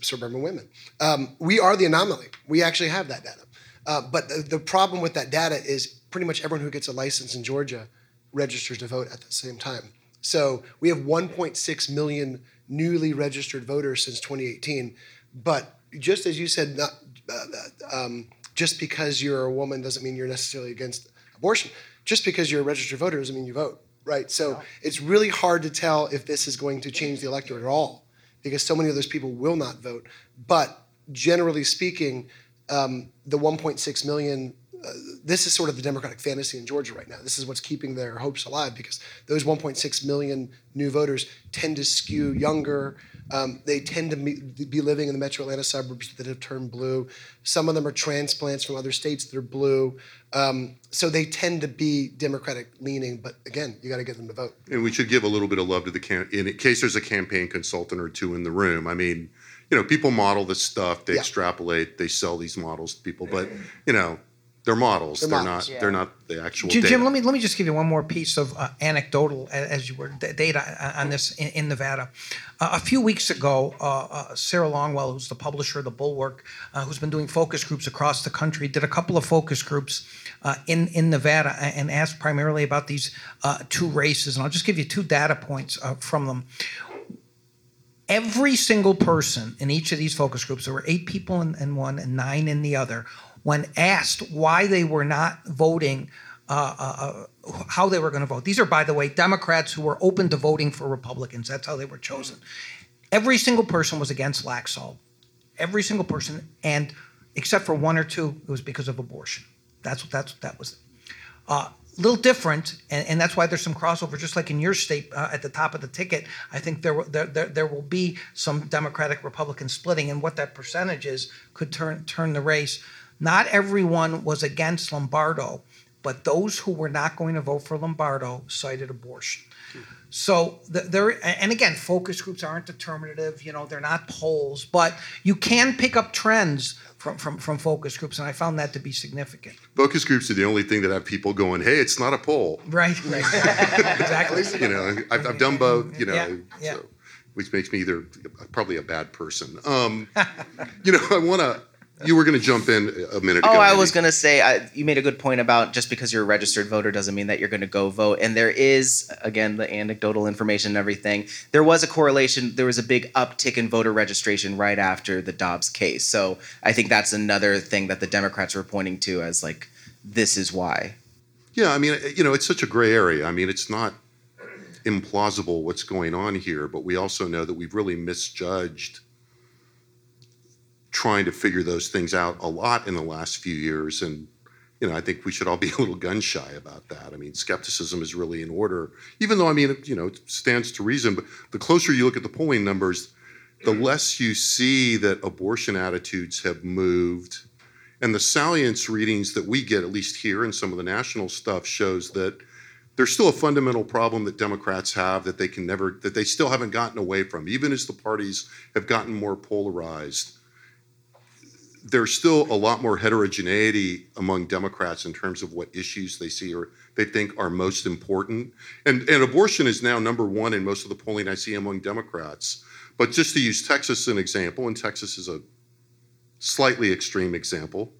suburban women. Um, we are the anomaly. We actually have that data. Uh, but the, the problem with that data is pretty much everyone who gets a license in Georgia registers to vote at the same time. So we have 1.6 million newly registered voters since 2018. But just as you said, not, uh, uh, um, just because you're a woman doesn't mean you're necessarily against abortion. Just because you're a registered voter doesn't mean you vote, right? So it's really hard to tell if this is going to change the electorate at all because so many of those people will not vote. But generally speaking, um, the 1.6 million, uh, this is sort of the Democratic fantasy in Georgia right now. This is what's keeping their hopes alive because those 1.6 million new voters tend to skew younger. Um, they tend to be, be living in the metro Atlanta suburbs that have turned blue. Some of them are transplants from other states that are blue. Um, so they tend to be Democratic leaning, but again, you got to get them to vote. And we should give a little bit of love to the cam- in case there's a campaign consultant or two in the room. I mean, you know, people model this stuff, they Yeah. extrapolate, they sell these models to people, but you know, they're models. They're They're, models, not. yeah. They're not the actual. Jim, data. Jim, let me let me just give you one more piece of uh, anecdotal, as you were data on this in, in Nevada. Uh, a few weeks ago, uh, uh, Sarah Longwell, who's the publisher of the Bulwark, uh, who's been doing focus groups across the country, did a couple of focus groups uh, in in Nevada and asked primarily about these uh, two races. And I'll just give you two data points uh, from them. Every single person in each of these focus groups, there were eight people in, in one and nine in the other, when asked why they were not voting, uh, uh, uh, how they were going to vote. These are, by the way, Democrats who were open to voting for Republicans. That's how they were chosen. Every single person was against Laxalt. Every single person, and except for one or two, it was because of abortion. That's what that's what that was. A little different, and, and that's why there's some crossover. Just like in your state, uh, at the top of the ticket, I think there, there there there will be some Democratic Republican splitting, and what that percentage is could turn turn the race. Not everyone was against Lombardo, but those who were not going to vote for Lombardo cited abortion. So th- there, and again, focus groups aren't determinative. You know, they're not polls, but you can pick up trends from, from, from focus groups, and I found that to be significant. Focus groups are the only thing that have people going, "Hey, it's not a poll." Right, right. exactly. You know, I've, I've done both. You know, Yeah, yeah. So, which makes me either probably a bad person. Um, you know, I want to. You were going to jump in a minute ago. Oh. I maybe. was gonna say I, you made a good point about just because you're a registered voter doesn't mean that you're gonna go vote. And there is again the anecdotal information and everything. There was a correlation. There was a big uptick in voter registration right after the Dobbs case. So I think that's another thing that the Democrats were pointing to as like this is why. Yeah, I mean, you know, it's such a gray area. I mean, it's not implausible what's going on here, but we also know that we've really misjudged trying to figure those things out a lot in the last few years. And, you know, I think we should all be a little gun shy about that. I mean, skepticism is really in order, even though, I mean, you know, it stands to reason, but the closer you look at the polling numbers, the less you see that abortion attitudes have moved. And the salience readings that we get, at least here and some of the national stuff, shows that there's still a fundamental problem that Democrats have that they can never, that they still haven't gotten away from, even as the parties have gotten more polarized. There's still a lot more heterogeneity among Democrats in terms of what issues they see or they think are most important. And, and abortion is now number one in most of the polling I see among Democrats. But just to use Texas as an example, and Texas is a slightly extreme example.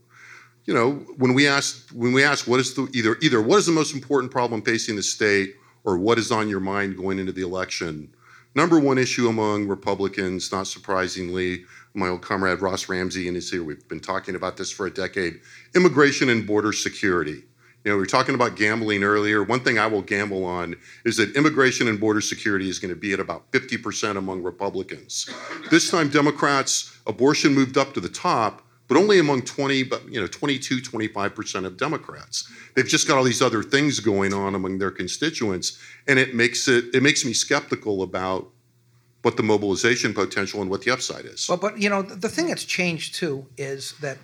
You know, when we ask when we ask what is the either either what is the most important problem facing the state or what is on your mind going into the election, number one issue among Republicans, not surprisingly, my old comrade Ross Ramsey and is here. We've been talking about this for a decade: immigration and border security. You know, we were talking about gambling earlier. One thing I will gamble on is that immigration and border security is going to be at about 50% among Republicans. This time, Democrats, abortion moved up to the top, but only among 20, but you know, 22, 25% of Democrats. They've just got all these other things going on among their constituents, and it makes it it makes me skeptical about what the mobilization potential and what the upside is. Well, but you know, the, thing that's changed too is that,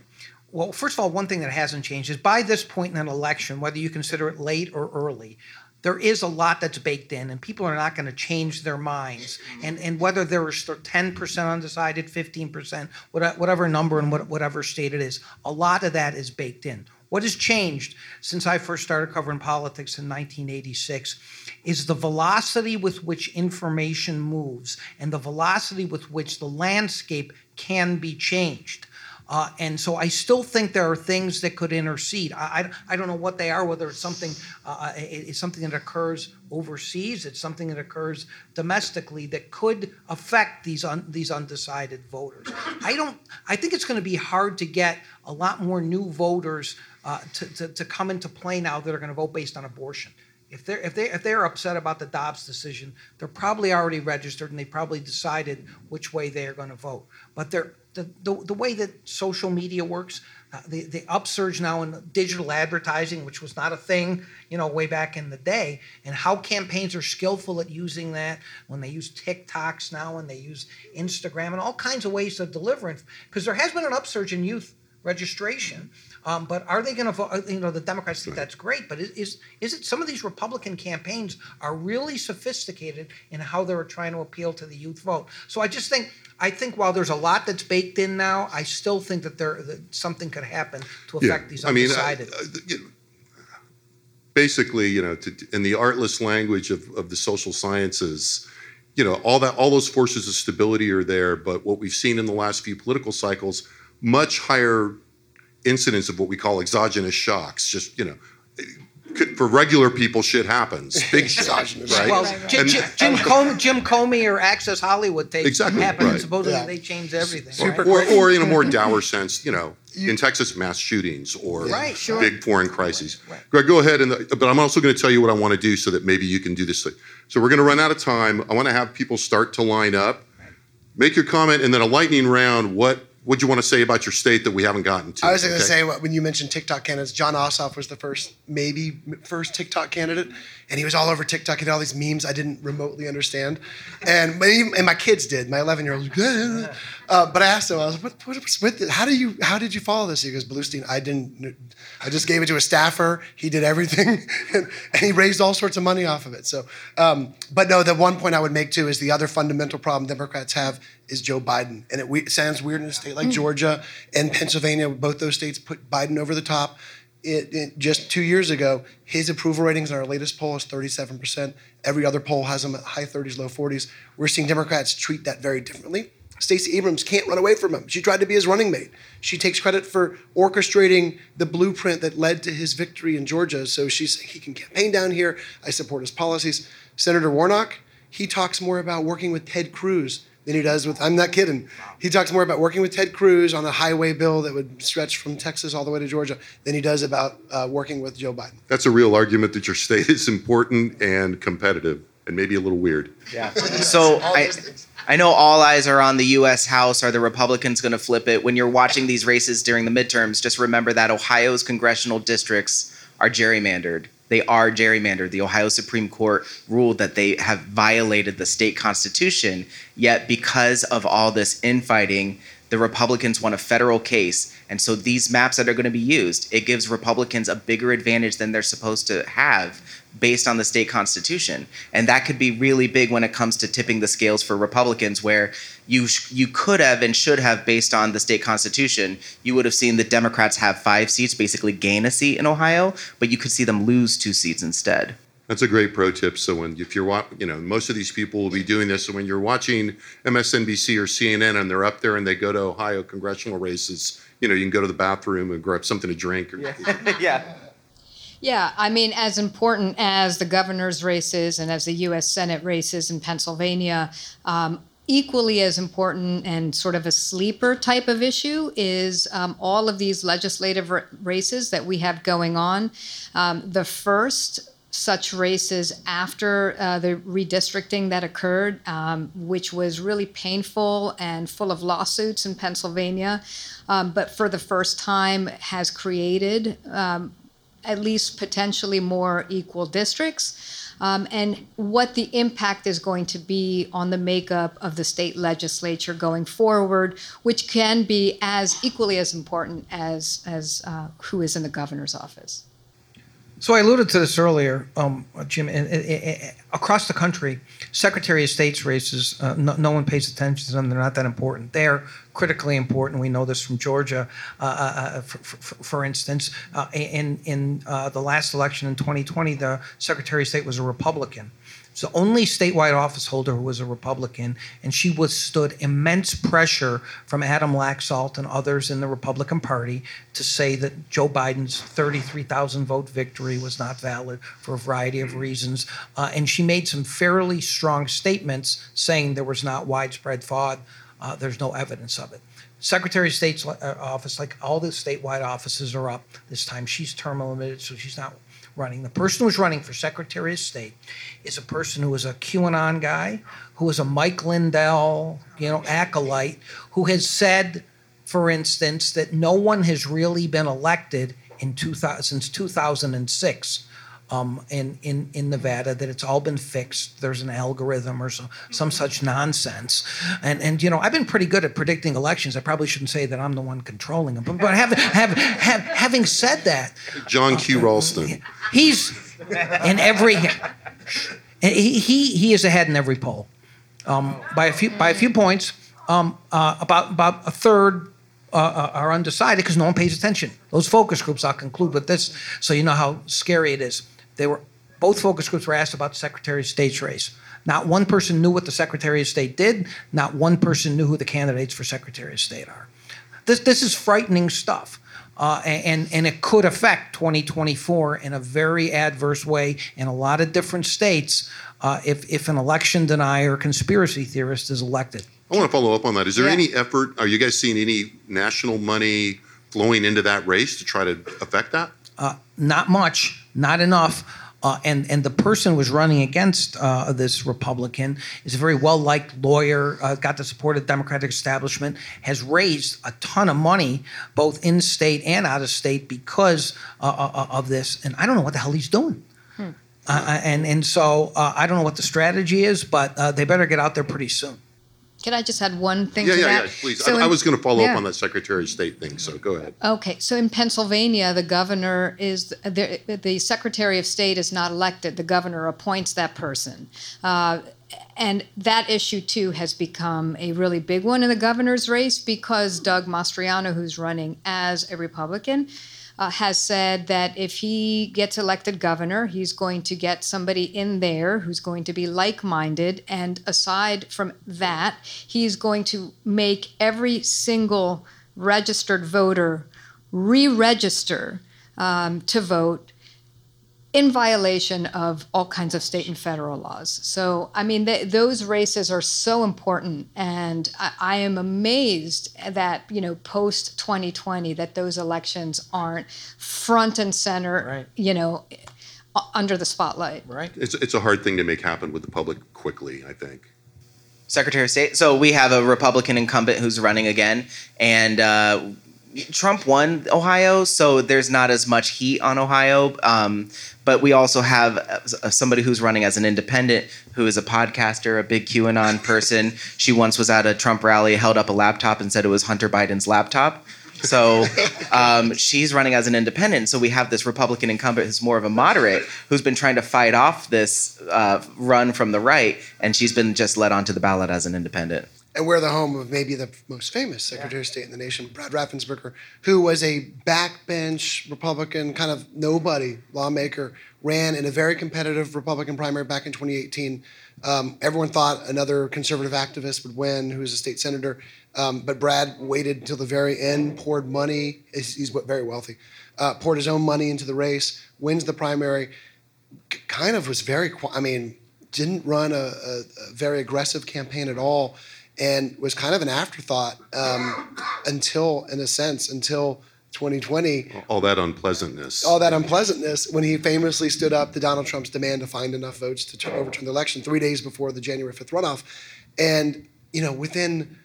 well, first of all, one thing that hasn't changed is by this point in an election, whether you consider it late or early, there is a lot that's baked in, and people are not going to change their minds. And and whether there's 10% undecided, 15%, whatever number and whatever state it is, a lot of that is baked in. What has changed since I first started covering politics in 1986 is the velocity with which information moves and the velocity with which the landscape can be changed. Uh, and so I still think there are things that could intercede. I, I, I don't know what they are, whether it's something, uh, uh it's something that occurs overseas, it's something that occurs domestically that could affect these, un, these undecided voters. I don't, I think it's going to be hard to get a lot more new voters uh, to, to, to come into play now that are going to vote based on abortion. If they're, if, they, if they're upset about the Dobbs decision, they're probably already registered and they probably decided which way they are going to vote. But they're, the, the, way that social media works, uh, the, the upsurge now in digital advertising, which was not a thing, you know, way back in the day, and how campaigns are skillful at using that when they use TikToks now and they use Instagram and all kinds of ways of delivering. Because there has been an upsurge in youth registration. Um, but are they going to vote? Uh, you know, the Democrats think that's great, but is is it some of these Republican campaigns are really sophisticated in how they're trying to appeal to the youth vote? So I just think I think while there's a lot that's baked in now, I still think that there that something could happen to affect yeah. these undecided. I mean, uh, uh, you know, basically, you know, to, in the artless language of, of the social sciences, you know, all that all those forces of stability are there. But what we've seen in the last few political cycles, much higher incidence of what we call exogenous shocks. Just you know, for regular people, shit happens. Big shit, right? Well, Jim, Jim, Jim, Comey, Jim Comey or Access Hollywood takes exactly, happen, right. supposedly yeah. they change everything. Right? Or, or, in a more dour sense, you know, in Texas, mass shootings or right, sure. big foreign crises. Right. Greg, go ahead. And but I'm also going to tell you what I want to do so that maybe you can do this. thing. So we're going to run out of time. I want to have people start to line up, make your comment, and then a lightning round. What what do you want to say about your state that we haven't gotten to? I was going to say when you mentioned TikTok candidates, Jon Ossoff was the first, maybe first TikTok candidate, and he was all over TikTok and all these memes I didn't remotely understand, and and my kids did. My 11 year old, uh, but I asked him, I was, like, what, what's with it? How do you how did you follow this? He goes, Bluestein, I didn't. I just gave it to a staffer. He did everything, and, and he raised all sorts of money off of it. So, um, but no, the one point I would make too is the other fundamental problem Democrats have is Joe Biden. And it we- sounds weird in a state like mm. Georgia and Pennsylvania, both those states put Biden over the top. It, it, just two years ago, his approval ratings in our latest poll is 37%. Every other poll has him at high 30s, low 40s. We're seeing Democrats treat that very differently. Stacey Abrams can't run away from him. She tried to be his running mate. She takes credit for orchestrating the blueprint that led to his victory in Georgia. So she's he can campaign down here. I support his policies. Senator Warnock, he talks more about working with Ted Cruz than he does with, I'm not kidding. He talks more about working with Ted Cruz on a highway bill that would stretch from Texas all the way to Georgia than he does about uh, working with Joe Biden. That's a real argument that your state is important and competitive and maybe a little weird. Yeah. So I, I know all eyes are on the U.S. House. Are the Republicans going to flip it? When you're watching these races during the midterms, just remember that Ohio's congressional districts are gerrymandered they are gerrymandered. The Ohio Supreme Court ruled that they have violated the state constitution. Yet, because of all this infighting, the Republicans won a federal case. And so, these maps that are going to be used, it gives Republicans a bigger advantage than they're supposed to have based on the state constitution. And that could be really big when it comes to tipping the scales for Republicans, where you sh- you could have and should have based on the state constitution you would have seen the democrats have five seats basically gain a seat in ohio but you could see them lose two seats instead that's a great pro tip so when if you're watching, you know most of these people will be doing this so when you're watching msnbc or cnn and they're up there and they go to ohio congressional races you know you can go to the bathroom and grab something to drink or, yeah. yeah. Yeah, I mean, as important as the governor's races and as the U.S. Senate races in Pennsylvania, um, equally as important and sort of a sleeper type of issue is um, all of these legislative r- races that we have going on. Um, the first such races after uh, the redistricting that occurred, um, which was really painful and full of lawsuits in Pennsylvania, um, but for the first time has created um, at least potentially more equal districts um, and what the impact is going to be on the makeup of the state legislature going forward, which can be as equally as important as as uh, who is in the governor's office. So I alluded to this earlier, um, Jim. And, and, and, across the country, Secretary of State's races, uh, no, no, one pays attention to them. They're not that important. They're critically important. We know this from Georgia, uh, uh, uh for, for, for, instance. Uh, in in uh, the last election in 2020, the Secretary of State was a Republican. So only statewide office holder who was a Republican, and she withstood immense pressure from Adam Laxalt and others in the Republican Party to say that Joe Biden's 33,000 vote victory was not valid for a variety of reasons. Uh, and she made some fairly strong statements saying there was not widespread fraud. Uh, there's no evidence of it. Secretary of State's uh, office, like all the statewide offices, are up this time. She's term limited, so she's not running. The person who's running for Secretary of State is a person who is a QAnon guy, who is a Mike Lindell, you know, acolyte, who has said, for instance, that no one has really been elected in 2000, since 2006 um, in, in, in Nevada, that it's all been fixed. There's an algorithm or some, some such nonsense. And, and, you know, I've been pretty good at predicting elections. I probably shouldn't say that I'm the one controlling them. But, but have, have, have, having said that, Jon Q. Ralston. He's in every, he, he, he is ahead in every poll um, by, a few, by a few points. Um, uh, about, about a third uh, uh, are undecided because no one pays attention. Those focus groups, I'll conclude with this so you know how scary it is. They were both focus groups were asked about the Secretary of State's race. Not one person knew what the Secretary of State did. Not one person knew who the candidates for Secretary of State are. This this is frightening stuff. Uh, and and it could affect 2024 in a very adverse way in a lot of different states uh, if if an election denier conspiracy theorist is elected. I want to follow up on that. Is there yeah. any effort? Are you guys seeing any national money flowing into that race to try to affect that? Uh, not much, not enough. Uh, and and the person who was running against uh, this Republican is a very well liked lawyer, uh, got the support of the Democratic establishment, has raised a ton of money both in state and out of state because uh, uh, of this. And I don't know what the hell he's doing. Hmm. and and so I don't know what the strategy is, but they better get out there pretty soon. Can I just add one thing yeah, to yeah, that? Yeah, please. So I, in, I, was going to follow yeah. up on that Secretary of State thing, so go ahead. Okay, so in Pennsylvania, the governor is the, the Secretary of State is not elected. The governor appoints that person. Uh, and that issue too has become a really big one in the governor's race because Doug Mastriano, who's running as a Republican, uh, has said that if he gets elected governor, he's going to get somebody in there who's going to be like minded. And aside from that, he's going to make every single registered voter re register um, to vote in violation of all kinds of state and federal laws. So, I mean, th- those races are so important, and I, I am amazed that you know post 2020 that those elections aren't front and center. Right. You know. Under the spotlight. Right. It's, it's a hard thing to make happen with the public quickly, I think. Secretary of State. So we have a Republican incumbent who's running again, and uh, Trump won Ohio, so there's not as much heat on Ohio. Um, but we also have uh, somebody who's running as an independent who is a podcaster, a big QAnon person. She once was at a Trump rally, held up a laptop and said it was Hunter Biden's laptop. So um, she's running as an independent. So we have this Republican incumbent who's more of a moderate who's been trying to fight off this uh, run from the right, and she's been just led onto the ballot as an independent and we're the home of maybe the most famous Secretary yeah. of State in the nation, Brad Raffensperger, who was a backbench Republican, kind of nobody lawmaker, ran in a very competitive Republican primary back in 2018. Um, everyone thought another conservative activist would win, who was a state senator, um, but Brad waited until the very end, poured money. He's, he's very wealthy. Uh, poured his own money into the race, wins the primary. Kind of was very, I mean, didn't run a, a, a very aggressive campaign at all and was kind of an afterthought um, until, in a sense, until 2020. All that unpleasantness. All that unpleasantness when he famously stood up to Donald Trump's demand to find enough votes to overturn the election three days before the January 5th runoff, and you know within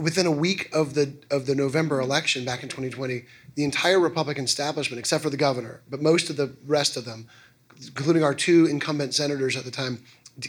within a week of the of the November election back in 2020, the entire Republican establishment, except for the governor, but most of the rest of them, including our two incumbent senators at the time,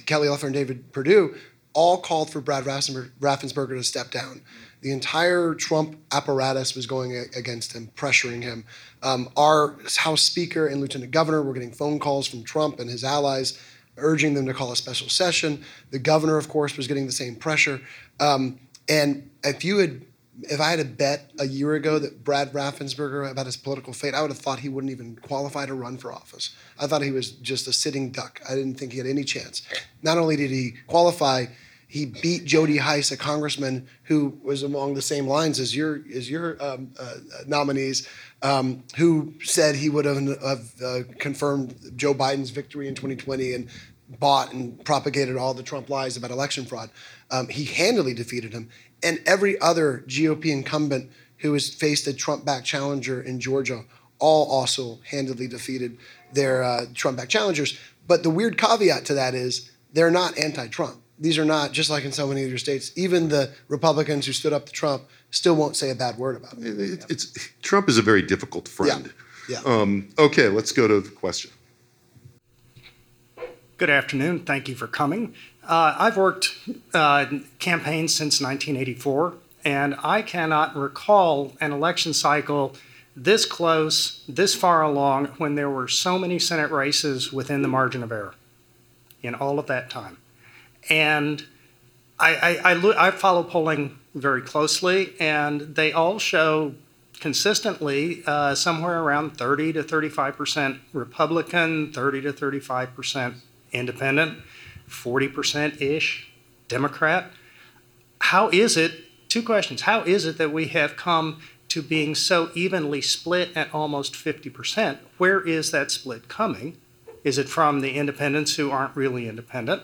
Kelly Loeffler and David Perdue, all called for Brad Raffensperger to step down. The entire Trump apparatus was going against him, pressuring him. Um, our House Speaker and Lieutenant Governor were getting phone calls from Trump and his allies urging them to call a special session. The governor, of course, was getting the same pressure. Um, and if you had, if I had a bet a year ago that Brad Raffensperger about his political fate, I would have thought he wouldn't even qualify to run for office. I thought he was just a sitting duck. I didn't think he had any chance. Not only did he qualify, he beat Jody Hice, a congressman who was along the same lines as your as your um, uh, nominees, um, who said he would have, have uh, confirmed Joe Biden's victory in 2020 and bought and propagated all the Trump lies about election fraud. Um, he handily defeated him, and every other GOP incumbent who has faced a Trump-backed challenger in Georgia all also handily defeated their uh, Trump-backed challengers. But the weird caveat to that is they're not anti-Trump. These are not just like in so many of your states. Even the Republicans who stood up to Trump still won't say a bad word about it. it it's Trump is a very difficult friend. Yeah. yeah. Um, okay, let's go to the question. Good afternoon. Thank you for coming. Uh, I've worked uh, campaigns since 1984, and I cannot recall an election cycle this close, this far along, when there were so many Senate races within the margin of error in all of that time. And I, I, I, I follow polling very closely, and they all show consistently uh, somewhere around 30 to 35 percent Republican, 30 to 35 percent Independent, 40 percent ish Democrat. How is it? Two questions. How is it that we have come to being so evenly split at almost 50 percent? Where is that split coming? Is it from the independents who aren't really independent?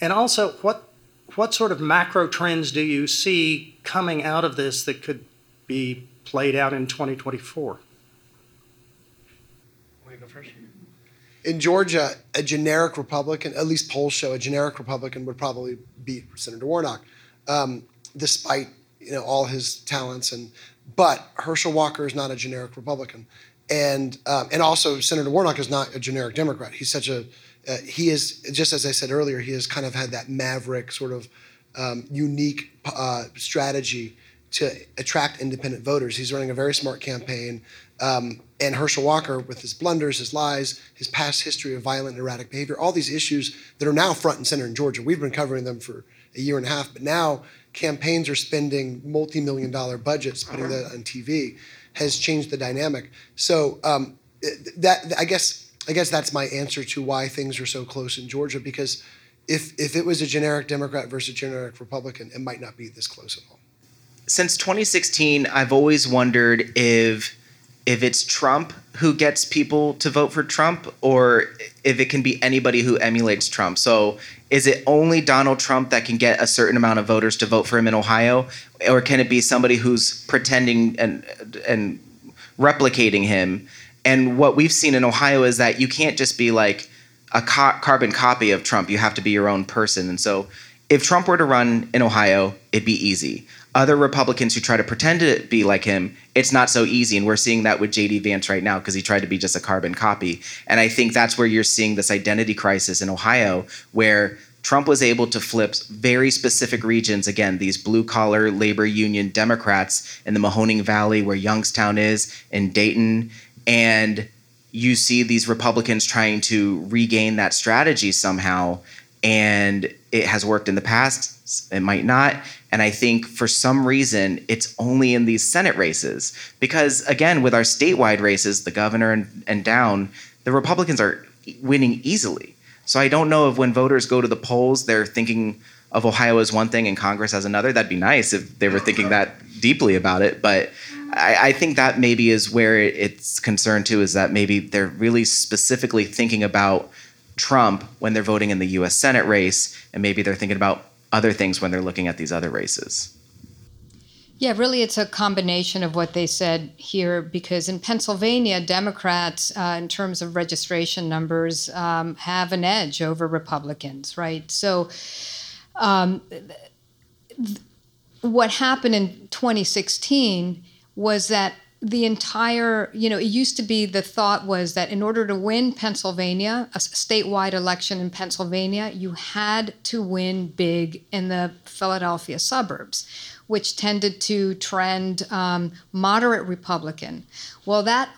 And also, what what sort of macro trends do you see coming out of this that could be played out in 2024? In Georgia, a generic Republican, at least polls show a generic Republican would probably beat Senator Warnock, um, despite you know all his talents. And but Herschel Walker is not a generic Republican, and um, and also Senator Warnock is not a generic Democrat. He's such a uh, he is just as I said earlier. He has kind of had that maverick sort of um, unique uh, strategy to attract independent voters. He's running a very smart campaign. Um, and Herschel Walker, with his blunders, his lies, his past history of violent and erratic behavior, all these issues that are now front and center in Georgia. We've been covering them for a year and a half, but now campaigns are spending multi million dollar budgets putting that on TV has changed the dynamic. So um, that I guess I guess that's my answer to why things are so close in Georgia because if if it was a generic Democrat versus a generic Republican, it might not be this close at all. Since 2016, I've always wondered if if it's Trump who gets people to vote for Trump or if it can be anybody who emulates Trump. So is it only Donald Trump that can get a certain amount of voters to vote for him in Ohio or can it be somebody who's pretending and and replicating him? And what we've seen in Ohio is that you can't just be like a ca- carbon copy of Trump. You have to be your own person. And so if Trump were to run in Ohio, it'd be easy. Other Republicans who try to pretend to be like him, it's not so easy. And we're seeing that with JD Vance right now because he tried to be just a carbon copy. And I think that's where you're seeing this identity crisis in Ohio, where Trump was able to flip very specific regions, again, these blue collar labor union Democrats in the Mahoning Valley, where Youngstown is, in Dayton. And you see these Republicans trying to regain that strategy somehow. And it has worked in the past, it might not. And I think for some reason, it's only in these Senate races. Because again, with our statewide races, the governor and, and down, the Republicans are winning easily. So I don't know if when voters go to the polls, they're thinking of Ohio as one thing and Congress as another. That'd be nice if they were thinking that deeply about it. But I, I think that maybe is where it's concerned too, is that maybe they're really specifically thinking about Trump when they're voting in the US Senate race, and maybe they're thinking about other things when they're looking at these other races. Yeah, really, it's a combination of what they said here because in Pennsylvania, Democrats, uh, in terms of registration numbers, um, have an edge over Republicans, right? So, um, th- what happened in 2016 was that the entire, you know, it used to be the thought was that in order to win Pennsylvania, a statewide election in Pennsylvania, you had to win big in the Philadelphia suburbs, which tended to trend um, moderate Republican. Well, that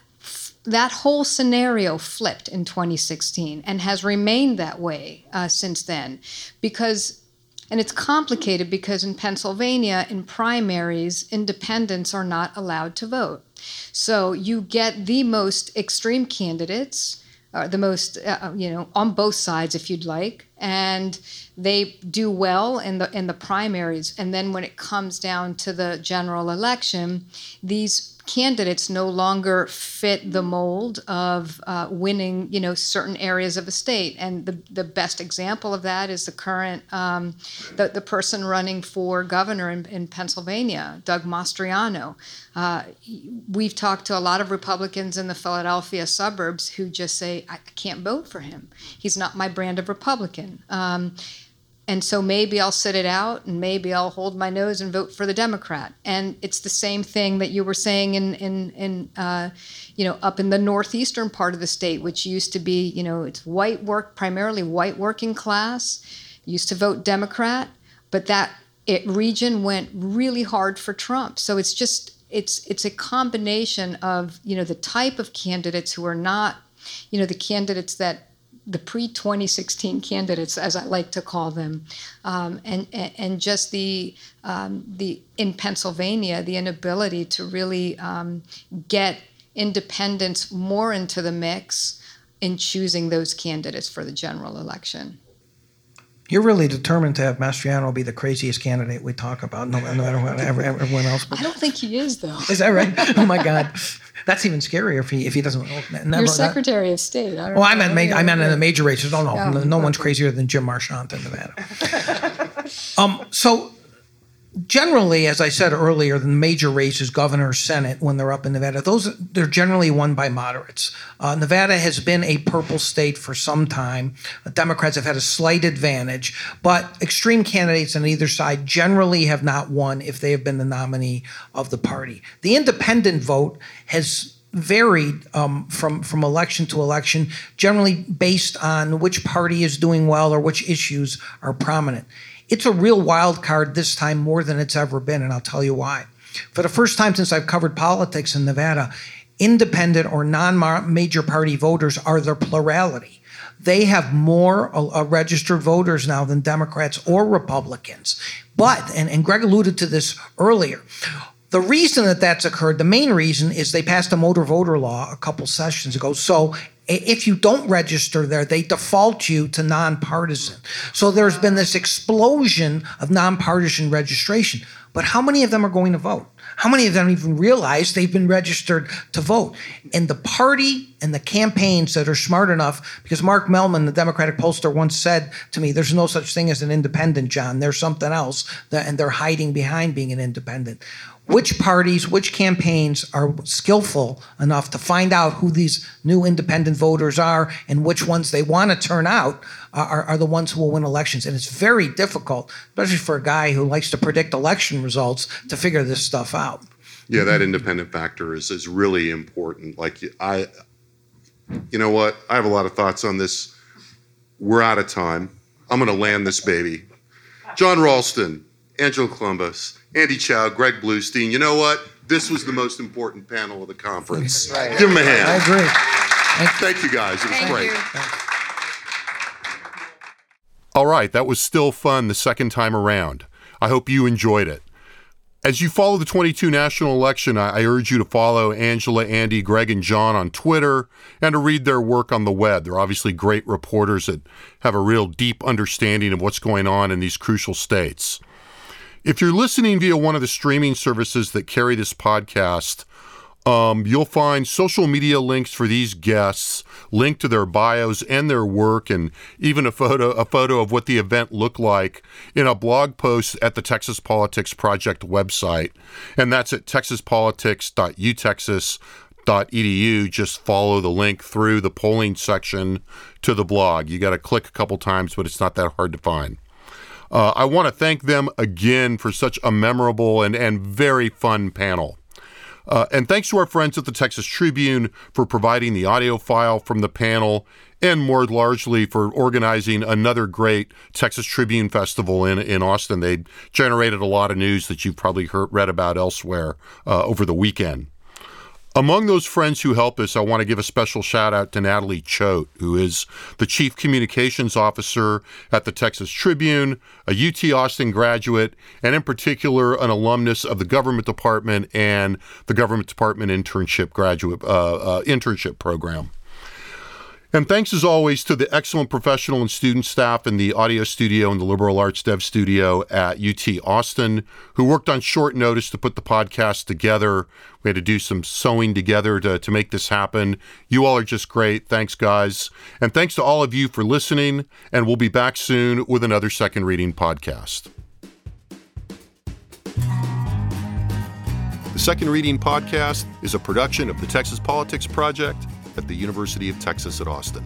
that whole scenario flipped in 2016 and has remained that way uh, since then because and it's complicated because in Pennsylvania, in primaries, independents are not allowed to vote. So you get the most extreme candidates, uh, the most, uh, uh, you know, on both sides, if you'd like, and they do well in the in the primaries. And then when it comes down to the general election, these candidates no longer fit the mold of uh, winning, you know, certain areas of the state. And the, the best example of that is the current, um, the, the person running for governor in, in Pennsylvania, Doug Mastriano. Uh, we've talked to a lot of Republicans in the Philadelphia suburbs who just say, I can't vote for him. He's not my brand of Republican. Um, and so maybe I'll sit it out and maybe I'll hold my nose and vote for the Democrat. And it's the same thing that you were saying in, in, in uh, you know, up in the northeastern part of the state, which used to be, you know, it's white work, primarily white working class, used to vote Democrat, but that it, region went really hard for Trump. So it's just, it's, it's a combination of, you know, the type of candidates who are not, you know, the candidates that the pre 2016 candidates, as I like to call them, um, and, and just the um, the in Pennsylvania the inability to really um, get independents more into the mix in choosing those candidates for the general election. You're really determined to have Mastriano be the craziest candidate we talk about, no, no matter what everyone else. I don't think he is, though. Is that right? Oh my God. That's even scarier if he if he doesn't. Never, Your Secretary that, of State. I well, I meant ma- I meant in the major races. No, no, no, no one's crazier than Jim Marchant in Nevada. um, so generally, as I said earlier, the major races, governor, senate, when they're up in Nevada, those they're generally won by moderates. Uh, Nevada has been a purple state for some time. Democrats have had a slight advantage, but extreme candidates on either side generally have not won if they have been the nominee of the party. The independent vote has varied um, from from election to election, generally based on which party is doing well or which issues are prominent. It's a real wild card this time more than it's ever been, and I'll tell you why. For the first time since I've covered politics in Nevada, independent or non major party voters are the plurality. They have more uh, uh, registered voters now than Democrats or Republicans. But, and, and Greg alluded to this earlier, the reason that that's occurred, the main reason is they passed a motor voter law a couple sessions ago. So if you don't register there, they default you to nonpartisan. So there's been this explosion of nonpartisan registration. But how many of them are going to vote? How many of them even realize they've been registered to vote? And the party and the campaigns that are smart enough, because Mark Mellman, the Democratic pollster, once said to me, There's no such thing as an independent, Jon. There's something else, and they're hiding behind being an independent which parties, which campaigns are skillful enough to find out who these new independent voters are and which ones they want to turn out are, are the ones who will win elections. And it's very difficult, especially for a guy who likes to predict election results, to figure this stuff out. Yeah, that independent factor is, is really important. Like I, you know what? I have a lot of thoughts on this. We're out of time. I'm going to land this baby. Jon Ralston, Angela Couloumbis, Andy Chow, Greg Bluestein. You know what? This was the most important panel of the conference. Right. Give them a hand. I agree. Thank you guys. It was Thank great. You. All right, that was still fun the second time around. I hope you enjoyed it. As you follow the 22 national election, I urge you to follow Angela, Andy, Greg, and Jon on Twitter and to read their work on the web. They're obviously great reporters that have a real deep understanding of what's going on in these crucial states. If you're listening via one of the streaming services that carry this podcast, um, you'll find social media links for these guests, linked to their bios and their work, and even a photo a photo of what the event looked like in a blog post at the Texas Politics Project website, and that's at texaspolitics.utexas.edu. Just follow the link through the polling section to the blog. You got to click a couple times, but it's not that hard to find. Uh, I want to thank them again for such a memorable and, and very fun panel. Uh, and thanks to our friends at the Texas Tribune for providing the audio file from the panel, and more largely for organizing another great Texas Tribune Festival in, in Austin. They generated a lot of news that you've probably heard, read about elsewhere uh, over the weekend. Among those friends who help us, I want to give a special shout out to Natalie Choate, who is the Chief Communications Officer at the Texas Tribune, a UT Austin graduate, and in particular, an alumnus of the Government Department and the Government Department Internship Graduate uh, uh, Internship Program. And thanks as always to the excellent professional and student staff in the audio studio and the liberal arts dev studio at UT Austin, who worked on short notice to put the podcast together. We had to do some sewing together to, to make this happen. You all are just great. Thanks, guys. And thanks to all of you for listening. And we'll be back soon with another Second Reading podcast. The Second Reading podcast is a production of the Texas Politics Project at the University of Texas at Austin.